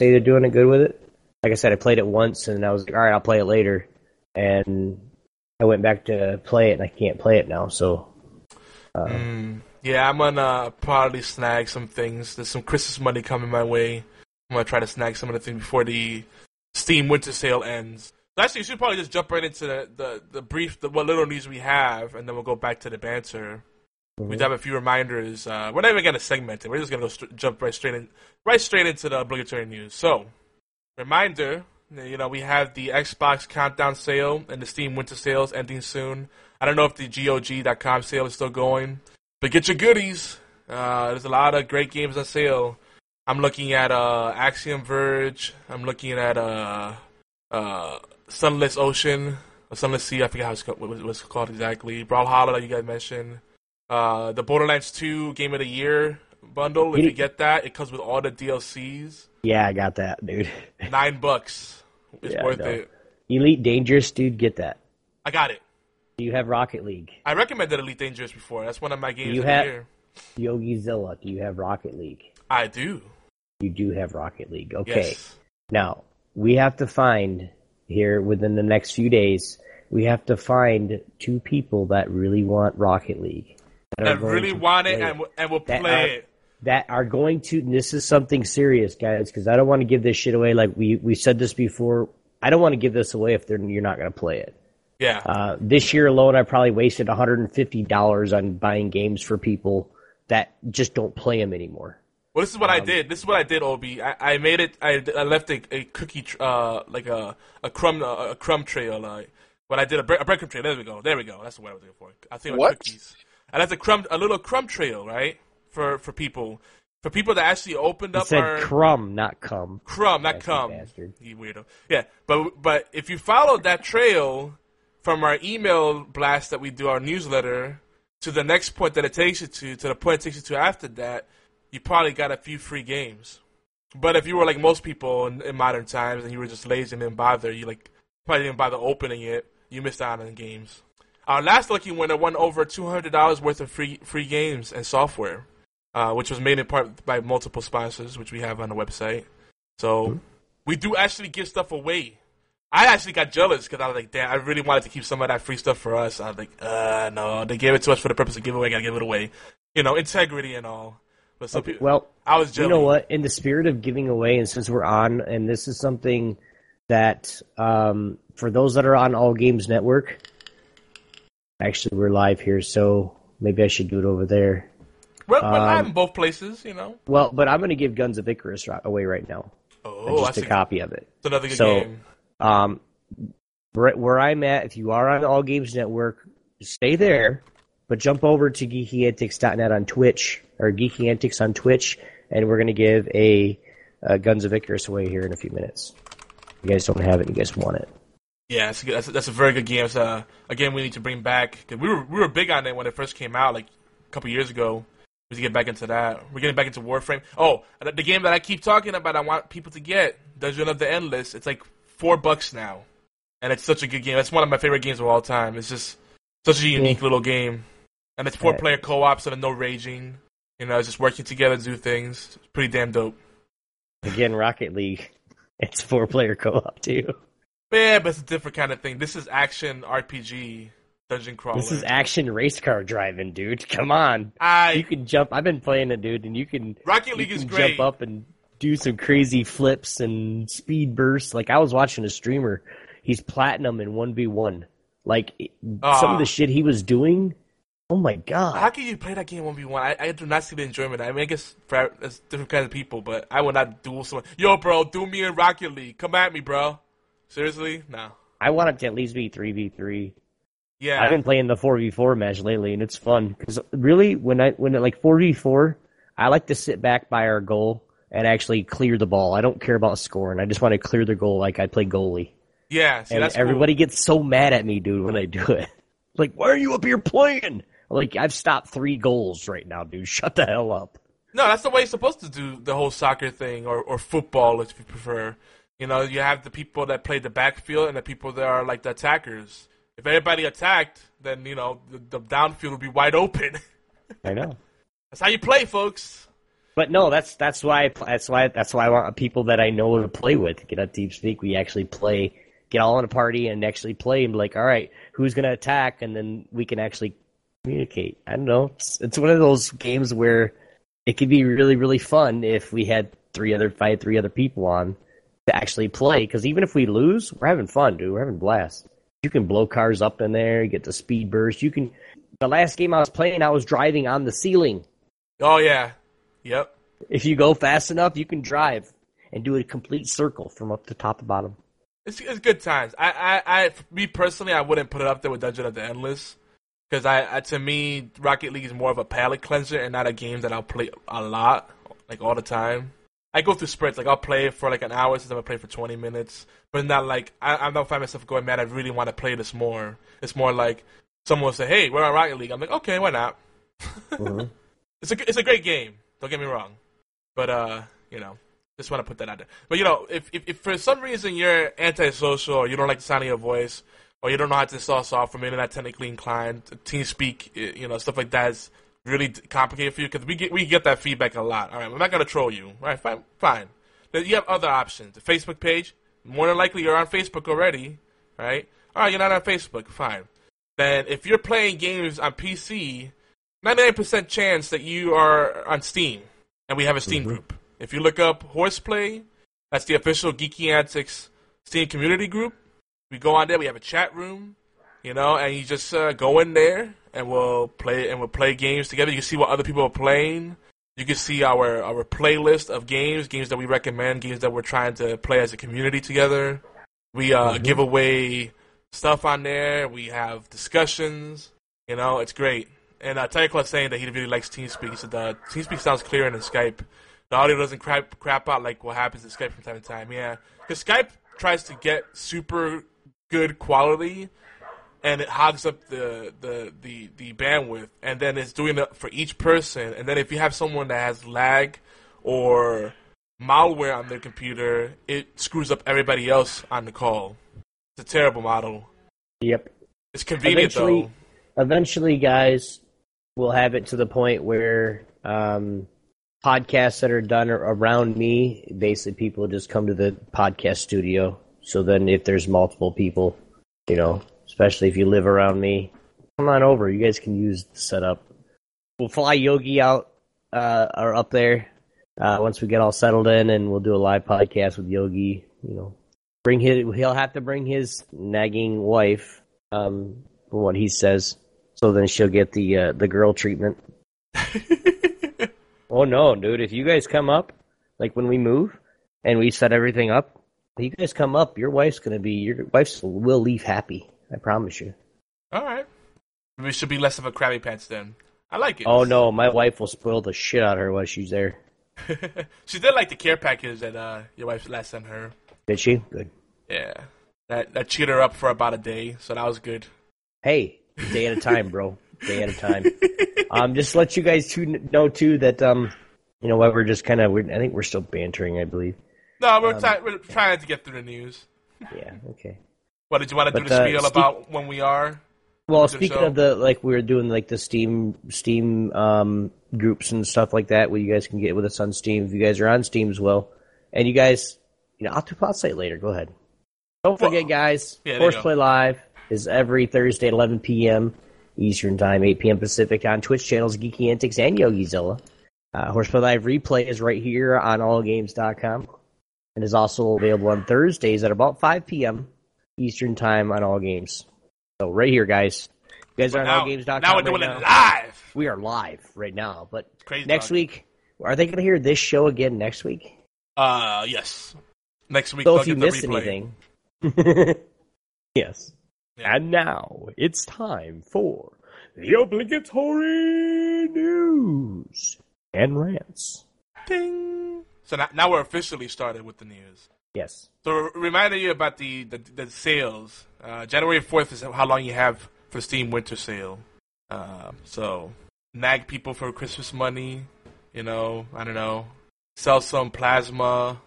say they're doing it good with it. Like I said, I played it once and I was like, all right, I'll play it later. And I went back to play it and I can't play it now. So Mm, yeah, I'm gonna probably snag some things. There's some Christmas money coming my way. I'm gonna try to snag some of the things before the Steam Winter Sale ends. So actually, you should probably just jump right into the, the, the brief, the, what little news we have, and then we'll go back to the banter. We have a few reminders. Uh, we're not even gonna segment it. We're just gonna go st- jump right straight in, right straight into the obligatory news. So, reminder, you know, we have the Xbox Countdown sale and the Steam Winter sales ending soon. I don't know if the GOG.com sale is still going, but get your goodies. Uh, there's a lot of great games on sale. I'm looking at uh, Axiom Verge. I'm looking at uh, uh, Sunless Ocean, or Sunless Sea. I forget how it's called, what it's called exactly. Brawlhalla, that you guys mentioned. Uh, the Borderlands 2 Game of the Year bundle. If You- get that, it comes with all the DLCs. yeah, I got that, dude. Nine bucks. It's Yeah, worth know. it. Elite Dangerous, dude, get that. I got it. Do you have Rocket League? I recommended Elite Dangerous before. That's one of my games You of have- the year. Yogizilla, do you have Rocket League? I do. You do have Rocket League. Okay. Yes. Now, we have to find here within the next few days, we have to find two people that really want Rocket League. that going really want it and, will- and will play are- it. That are going to and this is something serious guys because i don't want to give this shit away like we we said this before i don't want to give this away if they're, you're not going to play it Yeah. uh, this year alone i probably wasted $150 on buying games for people that just don't play them anymore Well, this is what I Um, did. This is what I did, Obi. I, I made it. I, I left a, a cookie, tr- uh, like a a crumb a, a crumb trail. like but I did a, bre- a breadcrumb trail. There we go. There we go. That's the word I was looking for. I think it was What? cookies. I left a crumb, a little crumb trail, right, for for people, for people that actually opened it up said our crumb not cum crumb, not cum. bastard. You weirdo. Yeah, but but if you followed that trail from our email blast that we do our newsletter to the next point that it takes you to, to the point it takes you to after that, you probably got a few free games. But if you were like most people in, in modern times and you were just lazy and didn't bother, you like probably didn't bother opening it, you missed out on games. Our last lucky winner won over two hundred dollars worth of free free games and software, uh, which was made in part by multiple sponsors, which we have on the website. So we do actually give stuff away. I actually got jealous because I was like, damn, I really wanted to keep some of that free stuff for us. I was like, uh, no, they gave it to us for the purpose of giveaway. Gotta give it away, you know, integrity and all. But some people, well I was jealous. you know what in the spirit of giving away and since we're on and this is something that um, for those that are on all games network actually we're live here so maybe i should do it over there We're live um, in both places, you know. well but i'm going to give guns of icarus away right now Oh, just a a, copy of it that's another good so- game. um, where i'm at if you are on all games network stay there but jump over to geekyantics.net on twitch or geeky antics on twitch and we're going to give a, uh guns of icarus away here in a few minutes you guys don't have it you guys want it Yeah, that's a, good, that's, a, that's a very good game. It's uh, a game we need to bring back. 'Cause we were we were big on it when it first came out, like a couple years ago. We get back into that. We're getting back into Warframe. Oh, the, game that I keep talking about, I want people to get Dungeon of the Endless. It's like four bucks now, and it's such a good game. It's one of my favorite games of all time. It's just such a unique little game, and it's four player co-op, so no raging. You know, it's just working together to do things. It's pretty damn dope. Again, Rocket League. It's four player co op too. Yeah, but it's a different kind of thing. This is action RPG dungeon crawler. This is action race car driving, dude. Come on. I, You can jump. I've been playing it, dude, and you can Rocket you League is can great. jump up and do some crazy flips and speed bursts. Like I was watching a streamer, he's platinum in one v one. Like some Ah. of the shit he was doing. Oh my god! How can you play that game one v one? I I do not see the enjoyment. I mean, I guess for it's different kinds of people, but I would not duel someone. Yo, bro, do me in Rocket League. Come at me, bro. Seriously, no. I want it to at least be three v three. Yeah, I've been playing the four v four match lately, and it's fun because really, when I when it, like four v four, I like to sit back by our goal and actually clear the ball. I don't care about scoring. I just want to clear the goal like I play goalie. yeah. See, and that's cool. everybody gets so mad at me, dude, when I do it. Like, why are you up here playing? Like, I've stopped three goals right now, dude. Shut the hell up. No, that's the way you're supposed to do the whole soccer thing, or or football, if you prefer. You know, you have the people that play the backfield and the people that are like the attackers. If everybody attacked, then you know the, the downfield would be wide open. I know. that's how you play, folks. But no, that's that's why that's why that's why I want people that I know to play with. Get at TeamSpeak, we actually play, get all in a party and actually play and be like, all right, who's gonna attack, and then we can actually communicate. I don't know. It's, it's one of those games where it could be really really fun if we had three other five three other people on to actually play. Because even if we lose, we're having fun, dude. We're having a blast. You can blow cars up in there, get the speed burst. You can. The last game I was playing, I was driving on the ceiling. Oh yeah, yep. If you go fast enough, you can drive and do a complete circle from up to top to bottom. It's, it's good times. I, I, I, me personally, I wouldn't put it up there with Dungeon of the Endless because I, I, to me, Rocket League is more of a palate cleanser and not a game that I'll play a lot, like all the time. I go through sprints, like I'll play for like an hour, since I'm play for 20 minutes, but not like I, I don't find myself going, man, I really want to play this more. It's more like someone will say, hey, we're on Rocket League. I'm like, okay, why not? It's a, it's a great game. Don't get me wrong, but uh, you know, just want to put that out there. But you know, if, if, if for some reason you're antisocial or you don't like the sound of your voice or you don't know how to install software, maybe you're not technically inclined, TeamSpeak, you know, stuff like that is really complicated for you because we get we get that feedback a lot. All right, we're not gonna troll you. All right, fine, fine. Then you have other options. The Facebook page. More than likely, you're on Facebook already, right? All right, you're not on Facebook. Fine. Then if you're playing games on PC, 99% chance that you are on Steam, and we have a Steam mm-hmm. group. If you look up Horseplay, that's the official Geeky Antics Steam community group. We go on there. We have a chat room, you know, and you just uh, go in there and we'll play and we'll play games together. You can see what other people are playing. You can see our our playlist of games, games that we recommend, games that we're trying to play as a community together. We uh, give away stuff on there. We have discussions. You know, it's great. And uh, Tiger saying that he really likes TeamSpeak. He said uh, TeamSpeak sounds clearer than Skype. The audio doesn't crap crap out like what happens in Skype from time to time. Yeah, because Skype tries to get super good quality, and it hogs up the, the the the bandwidth, and then it's doing it for each person. And then if you have someone that has lag or malware on their computer, it screws up everybody else on the call. It's a terrible model. Yep. It's convenient Eventually- though. Eventually, guys, we'll have it to the point where um, podcasts that are done around me, basically, people just come to the podcast studio. So then, if there's multiple people, you know, especially if you live around me, come on over. You guys can use the setup. We'll fly Yogi out uh, or up there uh, once we get all settled in, and we'll do a live podcast with Yogi. You know, bring his. He'll have to bring his nagging wife, um, from what he says. So then she'll get the uh, the girl treatment. oh no, dude! If you guys come up, like when we move and we set everything up, if you guys come up, your wife's gonna be your wife's will leave happy. I promise you. All right. Maybe it should be less of a Krabby Pants then. I like it. Oh no, my wife will spoil the shit out of her while she's there. she did like the care package that uh, your wife last sent her. Did she? Good. Yeah. That that cheered her up for about a day, so that was good. Hey, day at a time, bro. Day at a time. um, just to let you guys two know too that um, you know what, we're just kind of. I think we're still bantering. I believe. No, we're, try- we're trying to get through the news. Yeah. Okay. What did you want to do the spiel about when we are? Well, speaking of the like, we were doing like the Steam Steam um, groups and stuff like that, where you guys can get with us on Steam. If you guys are on Steam as well, and you guys, you know, I'll do site later. Go ahead. Don't forget, guys. yeah. Horseplay Live is every Thursday at 11 p.m. Eastern Time, 8 p.m. Pacific on Twitch channels Geeky Antics and Yogizilla. Uh, Horseplay Live replay is right here on AllGames.com and is also available on Thursdays at about 5 p.m. Eastern Time on All Games. So right here, guys. You guys are on now, AllGames.com. now we're right doing now. it live. We are live right now, but Crazy next dog. week, are they going to hear this show again next week? Uh, yes. Next week. So if you missed anything, yes. Yeah. And now it's time for the obligatory news and rants. Ding. So now, now we're officially started with the news. Yes. So reminding you about the the, the sales. Uh, January fourth is how long you have for Steam Winter Sale. Uh, so nag people for Christmas money. You know, I don't know. Sell some plasma.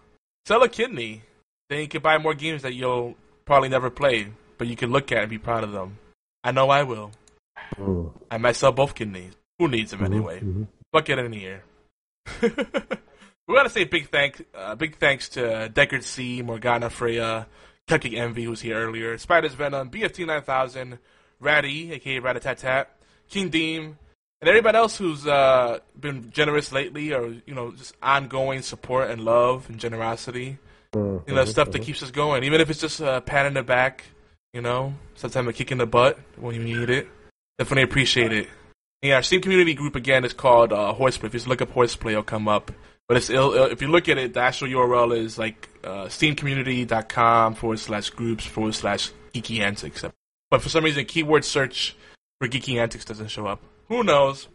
Sell a kidney. Then you can buy more games that you'll probably never play, but you can look at and be proud of them. I know I will. I might sell both kidneys. Who needs them anyway? Fuck it in here. we want to say big thank, uh, big thanks to Dekard C, Morgana Freya, Cupcake Envy, who's here earlier, Spiders Venom, BFT 9000, Ratty, aka Ratatat, King Deem, and everybody else who's uh, been generous lately, or you know, just ongoing support and love and generosity. You know, stuff that keeps us going, even if it's just a pat in the back. You know, sometimes a kick in the butt when you need it. Definitely appreciate it. Yeah, our Steam community group again is called uh, Horseplay. If you just look up Horseplay, it'll come up. But it's if you look at it, the actual URL is like uh, steamcommunity.com forward slash groups forward slash geeky antics. But for some reason, keyword search for geeky antics doesn't show up. Who knows?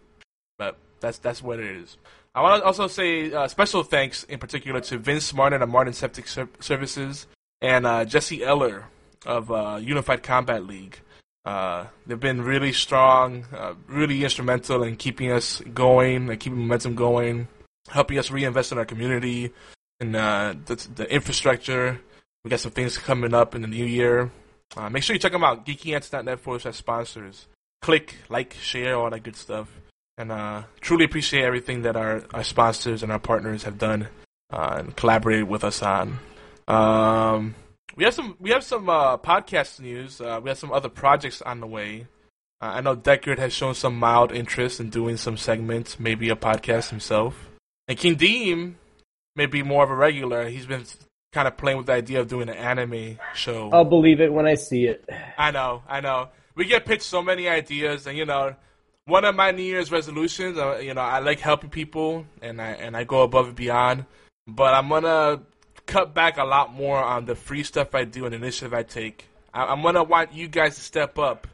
But that's that's what it is. I want to also say uh, special thanks in particular to Vince Martin of Martin Septic Ser- Services and uh, Jesse Eller of uh, Unified Combat League. Uh, they've been really strong, uh, really instrumental in keeping us going, and keeping momentum going, helping us reinvest in our community and uh, the, the infrastructure. We got some things coming up in the new year. Uh, make sure you check them out, geekyantics.net forward slash sponsors. Click, like, share, all that good stuff. And uh, truly appreciate everything that our, our sponsors and our partners have done uh, and collaborated with us on. Um, we have some we have some uh, podcast news. Uh, we have some other projects on the way. I know Dekard has shown some mild interest in doing some segments, maybe a podcast himself. And King Deem may be more of a regular. He's been kind of playing with the idea of doing an anime show. I'll believe it when I see it. I know, I know. We get pitched so many ideas, and you know, one of my New Year's resolutions, uh, you know, I like helping people, and I and I go above and beyond. But I'm gonna cut back a lot more on the free stuff I do and initiative I take. I, I'm gonna want you guys to step up,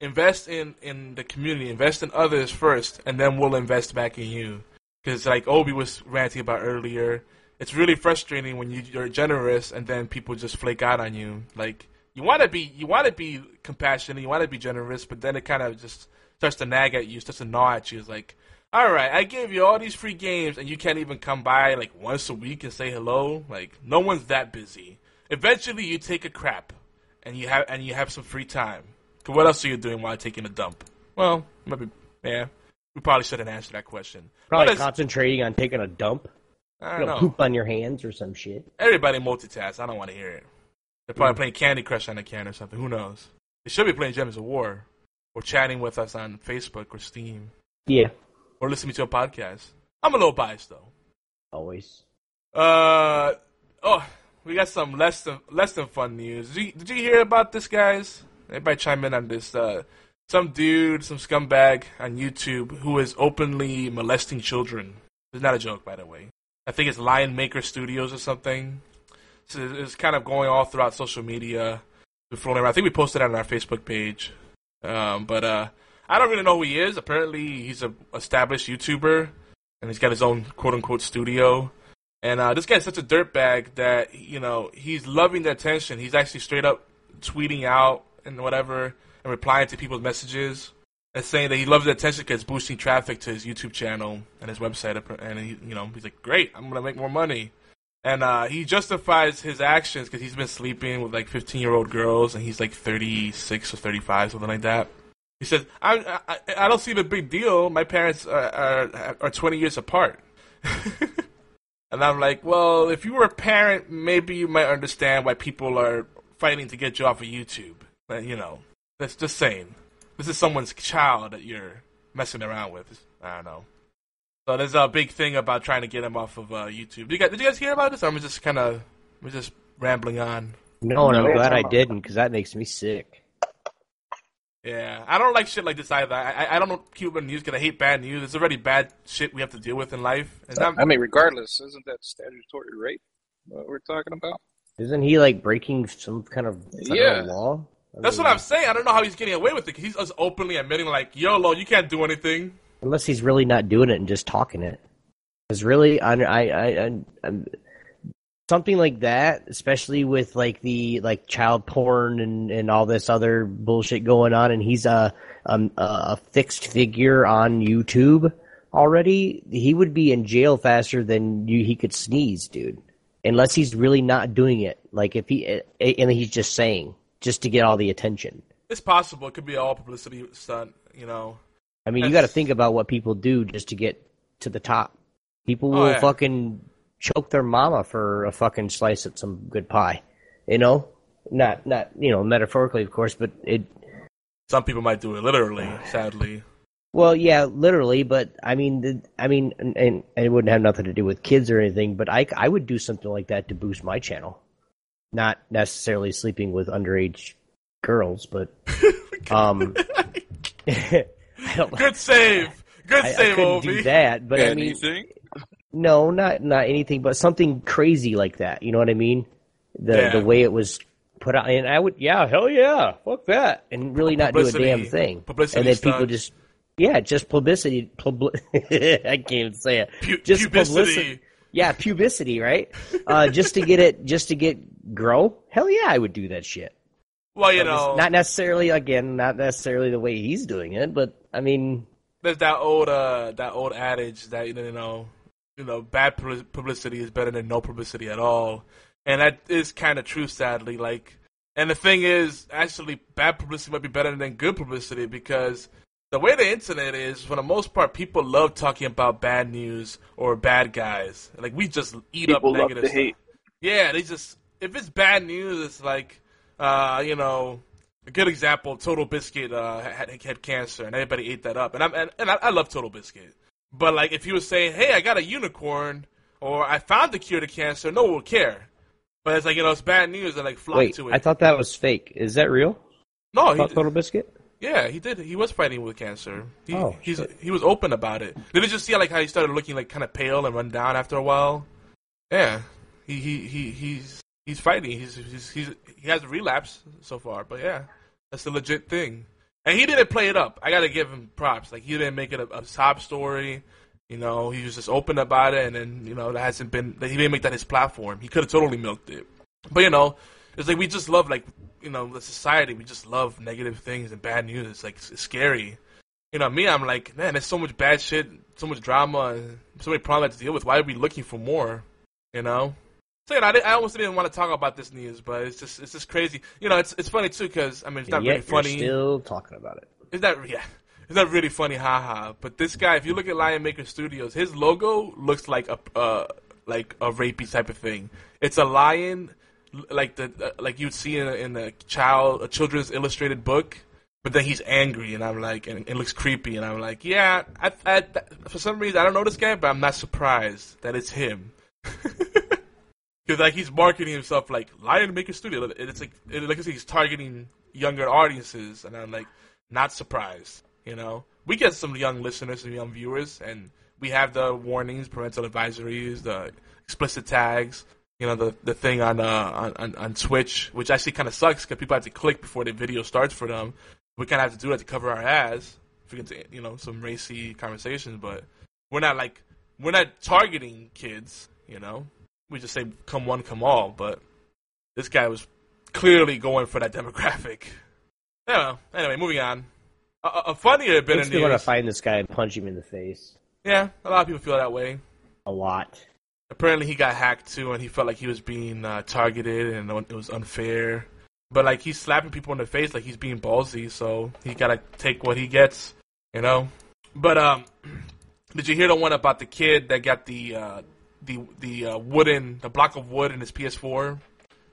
invest in in the community, invest in others first, and then we'll invest back in you. Because like Obi was ranting about earlier, it's really frustrating when you, you're generous and then people just flake out on you. Like you want to be you want to be compassionate, you want to be generous, but then it kind of just starts to nag at you, starts to gnaw at you. It's like, all right, I gave you all these free games, and you can't even come by like once a week and say hello. Like no one's that busy. Eventually, you take a crap, and you have and you have some free time. what else are you doing while taking a dump? Well, maybe yeah. We probably shouldn't answer that question. Probably concentrating on taking a dump. I don't know, know. poop on your hands or some shit. Everybody multitask. I don't want to hear it. They're probably playing Candy Crush on the can or something. Who knows? They should be playing Gems of War or chatting with us on Facebook or Steam Yeah, or listening to a podcast. I'm a little biased though. always. Uh oh, we got some less than less than fun news. Did you, did you hear about this, guys? Everybody chime in on this. Uh, some dude, some scumbag on YouTube who is openly molesting children. It's not a joke, by the way. I think it's Lion Maker Studios or something. So it's kind of going all throughout social media. Floating around. I think we posted it on our Facebook page. Um, but uh, I don't really know who he is. Apparently, he's a established YouTuber, and he's got his own quote unquote studio. And uh, this guy's such a dirtbag that you know he's loving the attention. He's actually straight up tweeting out and whatever, and replying to people's messages, and saying that he loves the attention because it's boosting traffic to his YouTube channel and his website. And he, you know, he's like, "Great, I'm gonna make more money." And uh, he justifies his actions because he's been sleeping with like 15 year old girls, and he's like 36 or 35, something like that. He says, I, I, I don't see the big deal. My parents are, are, are 20 years apart. and I'm like, well, if you were a parent, maybe you might understand why people are fighting to get you off of YouTube. But, you know, that's just saying. This is someone's child that you're messing around with. I don't know. So there's a big thing about trying to get him off of uh, YouTube. Did you, guys, did you guys hear about this? Or am I just kind of, we're just rambling on? No, and I'm glad I didn't because that makes me sick. Yeah, I don't like shit like this either. I, I- I don't know Cuban news because I hate bad news. It's already bad shit we have to deal with in life. And I'm, I mean, regardless, isn't that statutory rape? What we're talking about? Isn't he like breaking some kind of federal Yeah. law? I that's mean, what I'm saying. I don't know how he's getting away with it. 'cause he's just openly admitting, like, YOLO, you can't do anything. Unless he's really not doing it and just talking it. Because really, I, I, I, I, something like that, especially with like the like child porn and and all this other bullshit going on, and he's a um, a fixed figure on YouTube already. He would be in jail faster than you, he could sneeze, dude. Unless he's really not doing it, like if he and he's just saying just to get all the attention. It's possible. It could be all publicity stunt, you know. I mean, you got to think about what people do just to get to the top. People Oh, will yeah. fucking choke their mama for a fucking slice of some good pie. You know, not not you know metaphorically, of course, but it. Some people might do it literally, sadly. Well, yeah, literally, but I mean, the, I mean, and, and it wouldn't have nothing to do with kids or anything. But I, I would do something like that to boost my channel, not necessarily sleeping with underage girls, but um, I don't. Good save. Good I, I save, couldn't Obi. do that, but I mean, No, not not anything, but something crazy like that. You know what I mean? The Yeah. the way it was put out, and I would, yeah, hell yeah, fuck that, and really not do a damn thing. publicity and then people just, yeah, just publicity. Publi- I can't even say it. Pu- just pubicity. publicity. Yeah, pubicity, right? Uh, just to get it, just to get grow. Hell yeah, I would do that shit. Well, you But know, not necessarily again, not necessarily the way he's doing it, but I mean, there's that old uh that old adage that you know you know bad publicity is better than no publicity at all and that is kind of true sadly like and the thing is actually bad publicity might be better than good publicity because the way the internet is for the most part people love talking about bad news or bad guys like we just eat People up love negative to stuff. hate. Yeah, they just if it's bad news, it's like uh, you know a good example. Total Biscuit uh, had, had cancer, and everybody ate that up. And I'm and, and I, I love Total Biscuit, but like if he was saying, "Hey, I got a unicorn," or "I found the cure to cancer," no one would care. But it's like you know it's bad news, and like flock wait, to it. I thought that was fake. Is that real? no, he, Total Biscuit? yeah, he did. He was fighting with cancer. He, Oh, he's shit. he was open about it. Did you just see like how he started looking like kind of pale and run down after a while? Yeah, he he, he he's he's fighting. He's, he's he's he has a relapse so far, but yeah, that's a legit thing. And he didn't play it up. I gotta give him props. Like he didn't make it a, a sob story. You know, he was just open about it, and then you know that hasn't been. He didn't make that his platform. He could have totally milked it. But you know, it's like we just love like you know the society. We just love negative things and bad news. It's like it's scary. You know, me, I'm like, man, there's so much bad shit, so much drama, so many problems to deal with. Why are we looking for more? You know. So you know, I, I almost didn't want to talk about this news, but it's just it's just crazy. You know, it's it's funny too because I mean, it's not And really yet you're funny. still talking about. It's not yeah. It's not really funny, haha. But this guy, if you look at Lion Maker Studios, his logo looks like a uh, like a rapey type of thing. It's a lion, like the uh, like you'd see in a, in a child a children's illustrated book. But then he's angry, and I'm like, and it looks creepy, and I'm like, yeah. I, I, for some reason, I don't know this guy, but I'm not surprised that it's him. Because like he's marketing himself like Lion Maker Studio. and It's like it, like I said, he's targeting younger audiences, and I'm like not surprised. You know, we get some young listeners and young viewers, and we have the warnings, parental advisories, the explicit tags. You know, the the thing on uh on on, Twitch, which actually kind of sucks because people have to click before the video starts for them. We kind of have to do that to cover our ass if we get to you know some racy conversations, but we're not like we're not targeting kids. You know, we just say come one, come all. But this guy was clearly going for that demographic. Don't. Anyway, moving on. A, a- a funnier bit Makes of me want to find this guy and punch him in the face. Yeah, a lot of people feel that way. A lot. Apparently, he got hacked too, and he felt like he was being uh, targeted, and it was unfair. but like he's slapping people in the face like he's being ballsy, so he gotta take what he gets, you know. But um, did you hear the one about the kid that got the uh, the the uh, wooden the block of wood in his PS4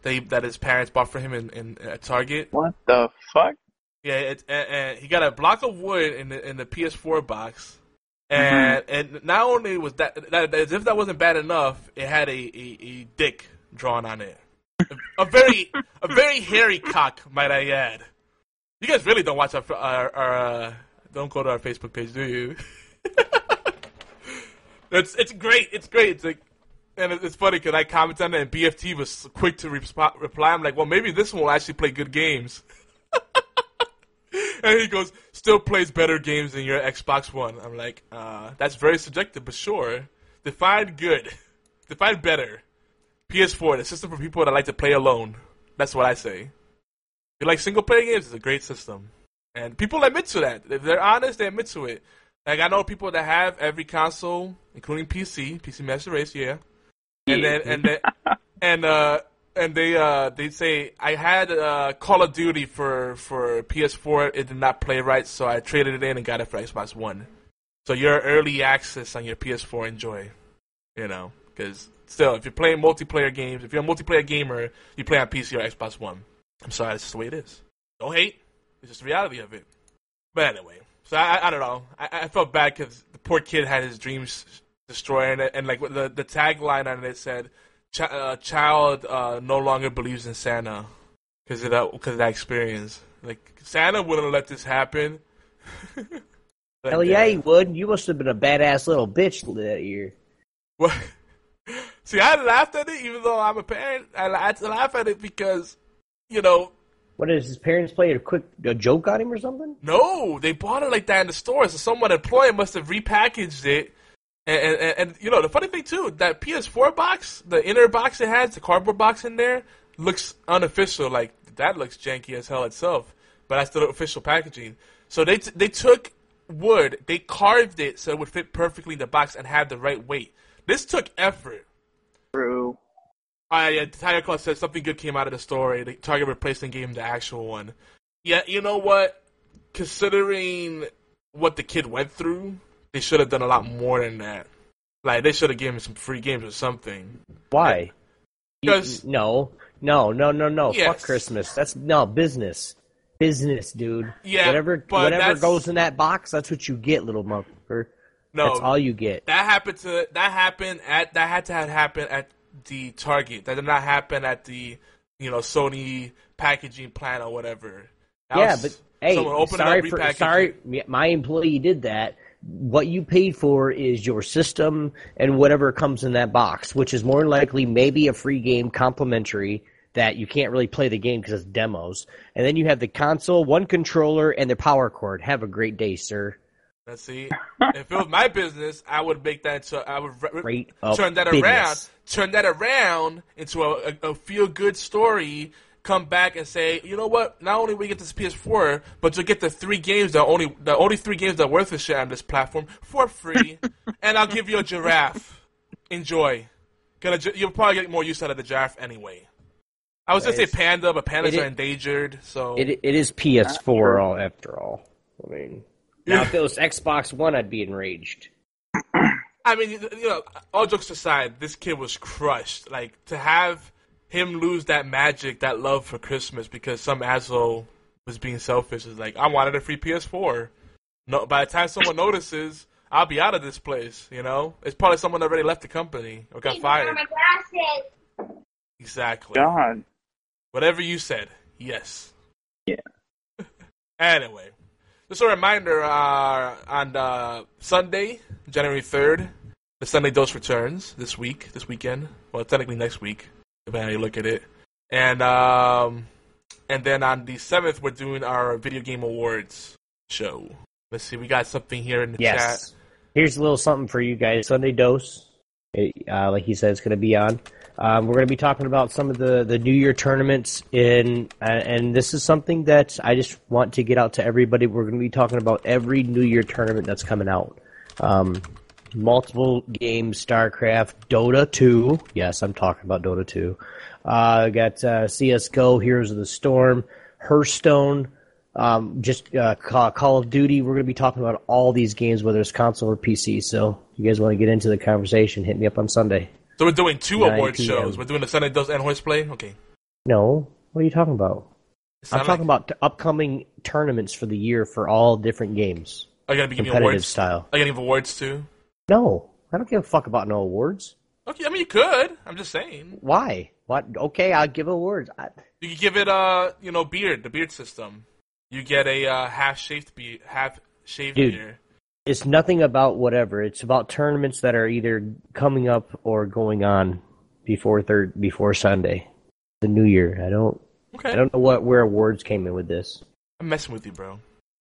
that he, that his parents bought for him in, in at Target? What the fuck? Yeah, it, and, and he got a block of wood in the in the PS4 box, and and not only was that, that as if that wasn't bad enough, it had a, a, a dick drawn on it, a, a very a very hairy cock, might I add. You guys really don't watch our, our, our uh, don't go to our Facebook page, do you? it's it's great. It's great. It's like, and it's funny because I commented on it, and BFT was quick to resp- reply. I'm like, well, maybe this one will actually play good games. and he goes, still plays better games than your Xbox One. I'm like, uh, that's very subjective, but sure. Define good. Define better. PS4, the system for people that like to play alone. That's what I say. If you like single player games, it's a great system. And people admit to that. If they're honest, they admit to it. Like I know people that have every console, including PC, PC Master Race, yeah. And then and then and uh and they uh they say I had uh Call of Duty for for PS4, it did not play right, so I traded it in and got it for Xbox One. So your early access on your PS4, enjoy. You know, because still, if you're playing multiplayer games, if you're a multiplayer gamer, you play on PC or Xbox One. I'm sorry, that's just the way it is. Don't hate. It's just the reality of it. But anyway, so I, I don't know. I, I felt bad because the poor kid had his dreams destroyed, and, and like the the tagline on it said, Ch- uh, "Child uh, no longer believes in Santa because of that because of that experience." Like Santa wouldn't have let this happen. But, Hell yeah, he would. You must have been a badass little bitch that year. What? See, I laughed at it, even though I'm a parent. I, I laugh at it because, you know, What is his parents play a quick a joke on him or something? no, they bought it like that in the store. So someone employee must have repackaged it. And, and, and, and you know, the funny thing too, that PS4 box, the inner box it has, the cardboard box in there, looks unofficial. Like that looks janky as hell itself. But that's the official packaging. So they t- they took wood, they carved it so it would fit perfectly in the box and have the right weight. This took effort. True. Uh, yeah, Tiger Claw says something good came out of the story. The Target gave him the actual one. Yeah, you know what? Considering what the kid went through, they should have done a lot more than that. Like they should have given him some free games or something. Why? You- 'Cause- no, no, no, no, no. Yes. Fuck Christmas. That's no business. Business, dude. Yeah, whatever, whatever that's- goes in that box, that's what you get, little motherfucker. No, That's all you get. that happened to that happened at that had to have happened at the Target. That did not happen at the you know Sony packaging plant or whatever. That yeah, was but hey, sorry for sorry, my employee did that. What you paid for is your system and whatever comes in that box, which is more than likely maybe a free game complimentary that you can't really play the game because it's demos. And then you have the console, one controller, and the power cord. Have a great day, sir. Let's see. if it was my business, I would make that into. I would re- turn that business. around. Turn that around into a, a, a feel good story. Come back and say, you know what? Not only we get this PS4, but you'll get the three games that only the only three games that are worth a shit on this platform for free, and I'll give you a giraffe. Enjoy. Gonna you'll probably get more use out of the giraffe anyway. I was gonna say panda, but pandas it is- are endangered, so It it is PS4 all after all. I mean, now if it was Xbox One, I'd be enraged. I mean, you know, all jokes aside, this kid was crushed. Like to have him lose that magic, that love for Christmas because some asshole was being selfish is like, I wanted a free PS4. No, by the time someone notices, I'll be out of this place. You know, it's probably someone that already left the company or got fired. Exactly. God. Whatever you said, yes. Yeah. Anyway, just a reminder: uh, on uh, Sunday, January third, the Sunday Dose returns this week, this weekend. Well, technically next week, depending on how you look at it. And um, and then on the seventh, we're doing our video game awards show. Let's see, we got something here in the Yes. chat. Here's a little something for you guys. Sunday dose, It- uh, like he said, it's going to be on. Um, we're going to be talking about some of the, the New Year tournaments in, uh, and this is something that I just want to get out to everybody. We're going to be talking about every New Year tournament that's coming out. Um, multiple games, StarCraft, Dota 2. Yes, I'm talking about Dota 2. Uh, got uh, CS:GO, Heroes of the Storm, Hearthstone, um, just uh, Call of Duty. We're going to be talking about all these games, whether it's console or PC. So, if you guys want to get into the conversation, hit me up on Sunday. So we're doing two 9 award PM. shows. We're doing the Sunday Dose and Horseplay. Okay. No, what are you talking about? I'm not talking about t- upcoming tournaments for the year for all different games, Are you gonna be giving competitive awards? style. Are you gonna give awards too? No, I don't give a fuck about no awards. Okay, I mean you could. I'm just saying. Why? What? Okay, I'll give awards. I, You could give it uh, you know, beard, the beard system. You get a uh, half shaved beard, half shaved Dude. beard. It's nothing about whatever. It's about tournaments that are either coming up or going on before third before Sunday, the New Year. I don't Okay. I don't know what where awards came in with this. I'm messing with you, bro.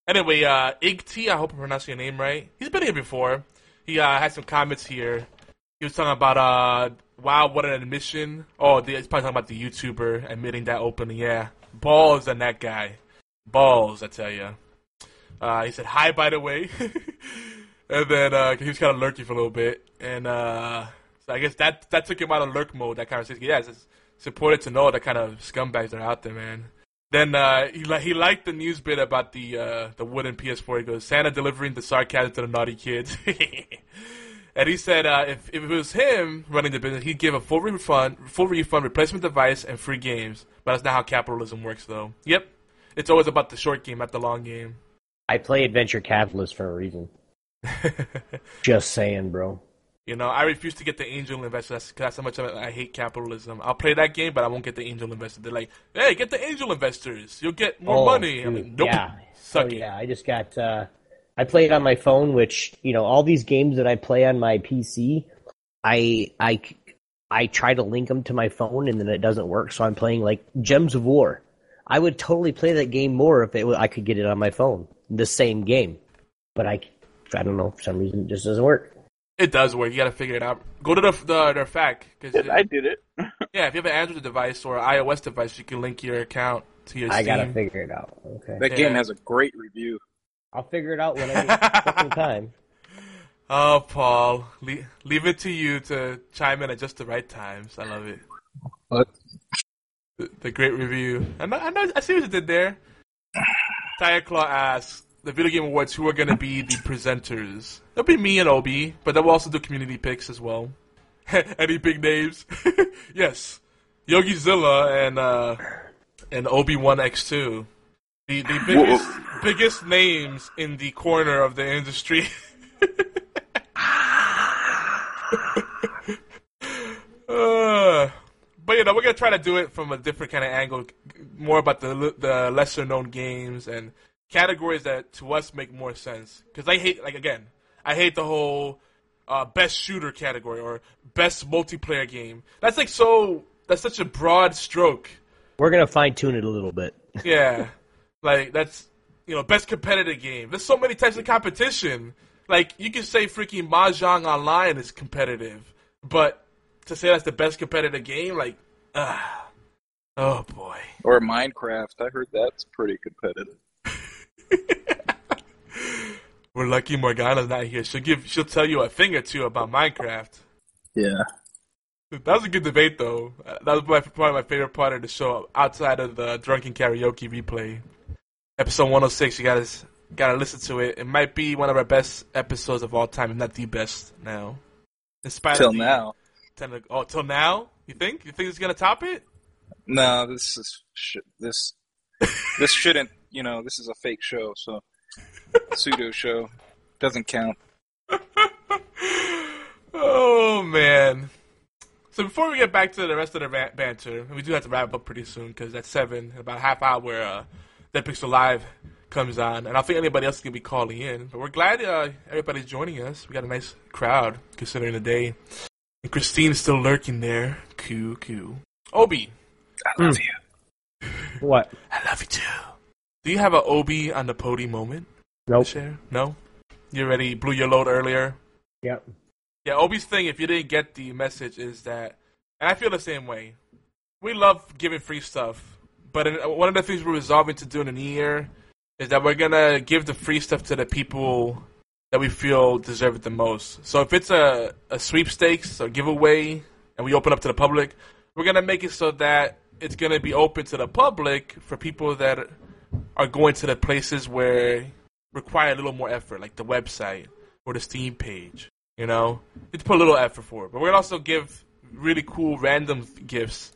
Anyway, uh, Iggti, I hope I'm pronouncing your name right. He's been here before. He uh, had some comments here. He was talking about, uh, wow, what an admission. Oh, the- he's probably talking about the YouTuber admitting that openly. Yeah, balls on that guy. Balls, I tell you. Uh, he said hi, by the way. and then uh, he was kind of lurking for a little bit. And uh, so I guess that that took him out of lurk mode, that conversation. Yeah, it's, it's important to know the kind of scumbags that are out there, man. Then uh, he li- he liked the news bit about the uh, the wooden PS4. He goes, Santa delivering the sarcasm to the naughty kids. and he said uh, if, if it was him running the business, he'd give a full refund, full refund, replacement device, and free games. But that's not how capitalism works, though. Yep, it's always about the short game, not the long game. I play Adventure Capitalist for a reason. Just saying, bro. You know, I refuse to get the angel investor. That's, that's how much I I hate capitalism. I'll play that game, but I won't get the angel investor. They're like, hey, get the angel investors. You'll get more Oh, money. I'm like, nope. Yeah. Suck oh, it. yeah. I just got. Uh, I play it on my phone, which you know, all these games that I play on my PC, I I I try to link them to my phone, and then it doesn't work. So I'm playing like Gems of War. I would totally play that game more if it, I could get it on my phone. The same game, but I I don't know for some reason it just doesn't work. It does work. You gotta figure it out. Go to the the their fact because I did it. yeah, if you have an Android device or iOS device, you can link your account to your I Steam. gotta figure it out. Okay, That Yeah. game has a great review. I'll figure it out when I get fucking time. Oh, Paul, leave, leave it to you to chime in at just the right times. I love it. What? The, the great review. I know, I know. I see what you did there. Tigerclaw asks the Video Game Awards who are going to be the presenters. It'll be me and Obi, but then we'll also do community picks as well. Any big names? yes, Yogizilla and uh, and ObioneX2, the the biggest biggest names in the corner of the industry. Uh, but you know, we're gonna try to do it from a different kind of angle, more about the the lesser known games and categories that to us make more sense. Because I hate, like again, I hate the whole uh, best shooter category or best multiplayer game. That's like so. That's such a broad stroke. We're gonna fine tune it a little bit. Yeah, like that's you know best competitive game. There's so many types of competition. Like you can say freaking mahjong online is competitive, but to say that's the best competitive game, like, ah, oh boy. Or Minecraft. I heard that's pretty competitive. We're lucky Morgana's not here. She'll give, she'll tell you a thing or two about Minecraft. Yeah. That was a good debate, though. Uh, That was my, probably my favorite part of the show, outside of the drunken karaoke replay. Episode 106, you gotta gotta listen to it. It might be one of our best episodes of all time, if not the best now. In spite Till of the now. Ten- oh, till now? You think? You think it's gonna top it? No, this is sh- this this shouldn't. You know, this is a fake show, so pseudo show doesn't count. Oh man. So before we get back to the rest of the ban- banter, and we do have to wrap up pretty soon because at seven, about half hour, uh, Dead Pixel Live comes on, and I think anybody else is gonna be calling in. But we're glad uh, everybody's joining us. We got a nice crowd considering the day, and Christine's still lurking there. Coo coo. Obi, I love hmm. you. What? I love you too. Do you have an Obi on the podium moment to Nope. share? No. You already blew your load earlier. Yep. Yeah, Obi's thing, if you didn't get the message, is that, and I feel the same way. We love giving free stuff, but one of the things we're resolving to do in the new year is that we're gonna give the free stuff to the people that we feel deserve it the most. So if it's a, a sweepstakes or giveaway, and we open up to the public, we're gonna make it so that it's gonna be open to the public for people that are going to the places where require a little more effort, like the website or the Steam page. You know, it's put a little effort for it. But we're gonna also give really cool random gifts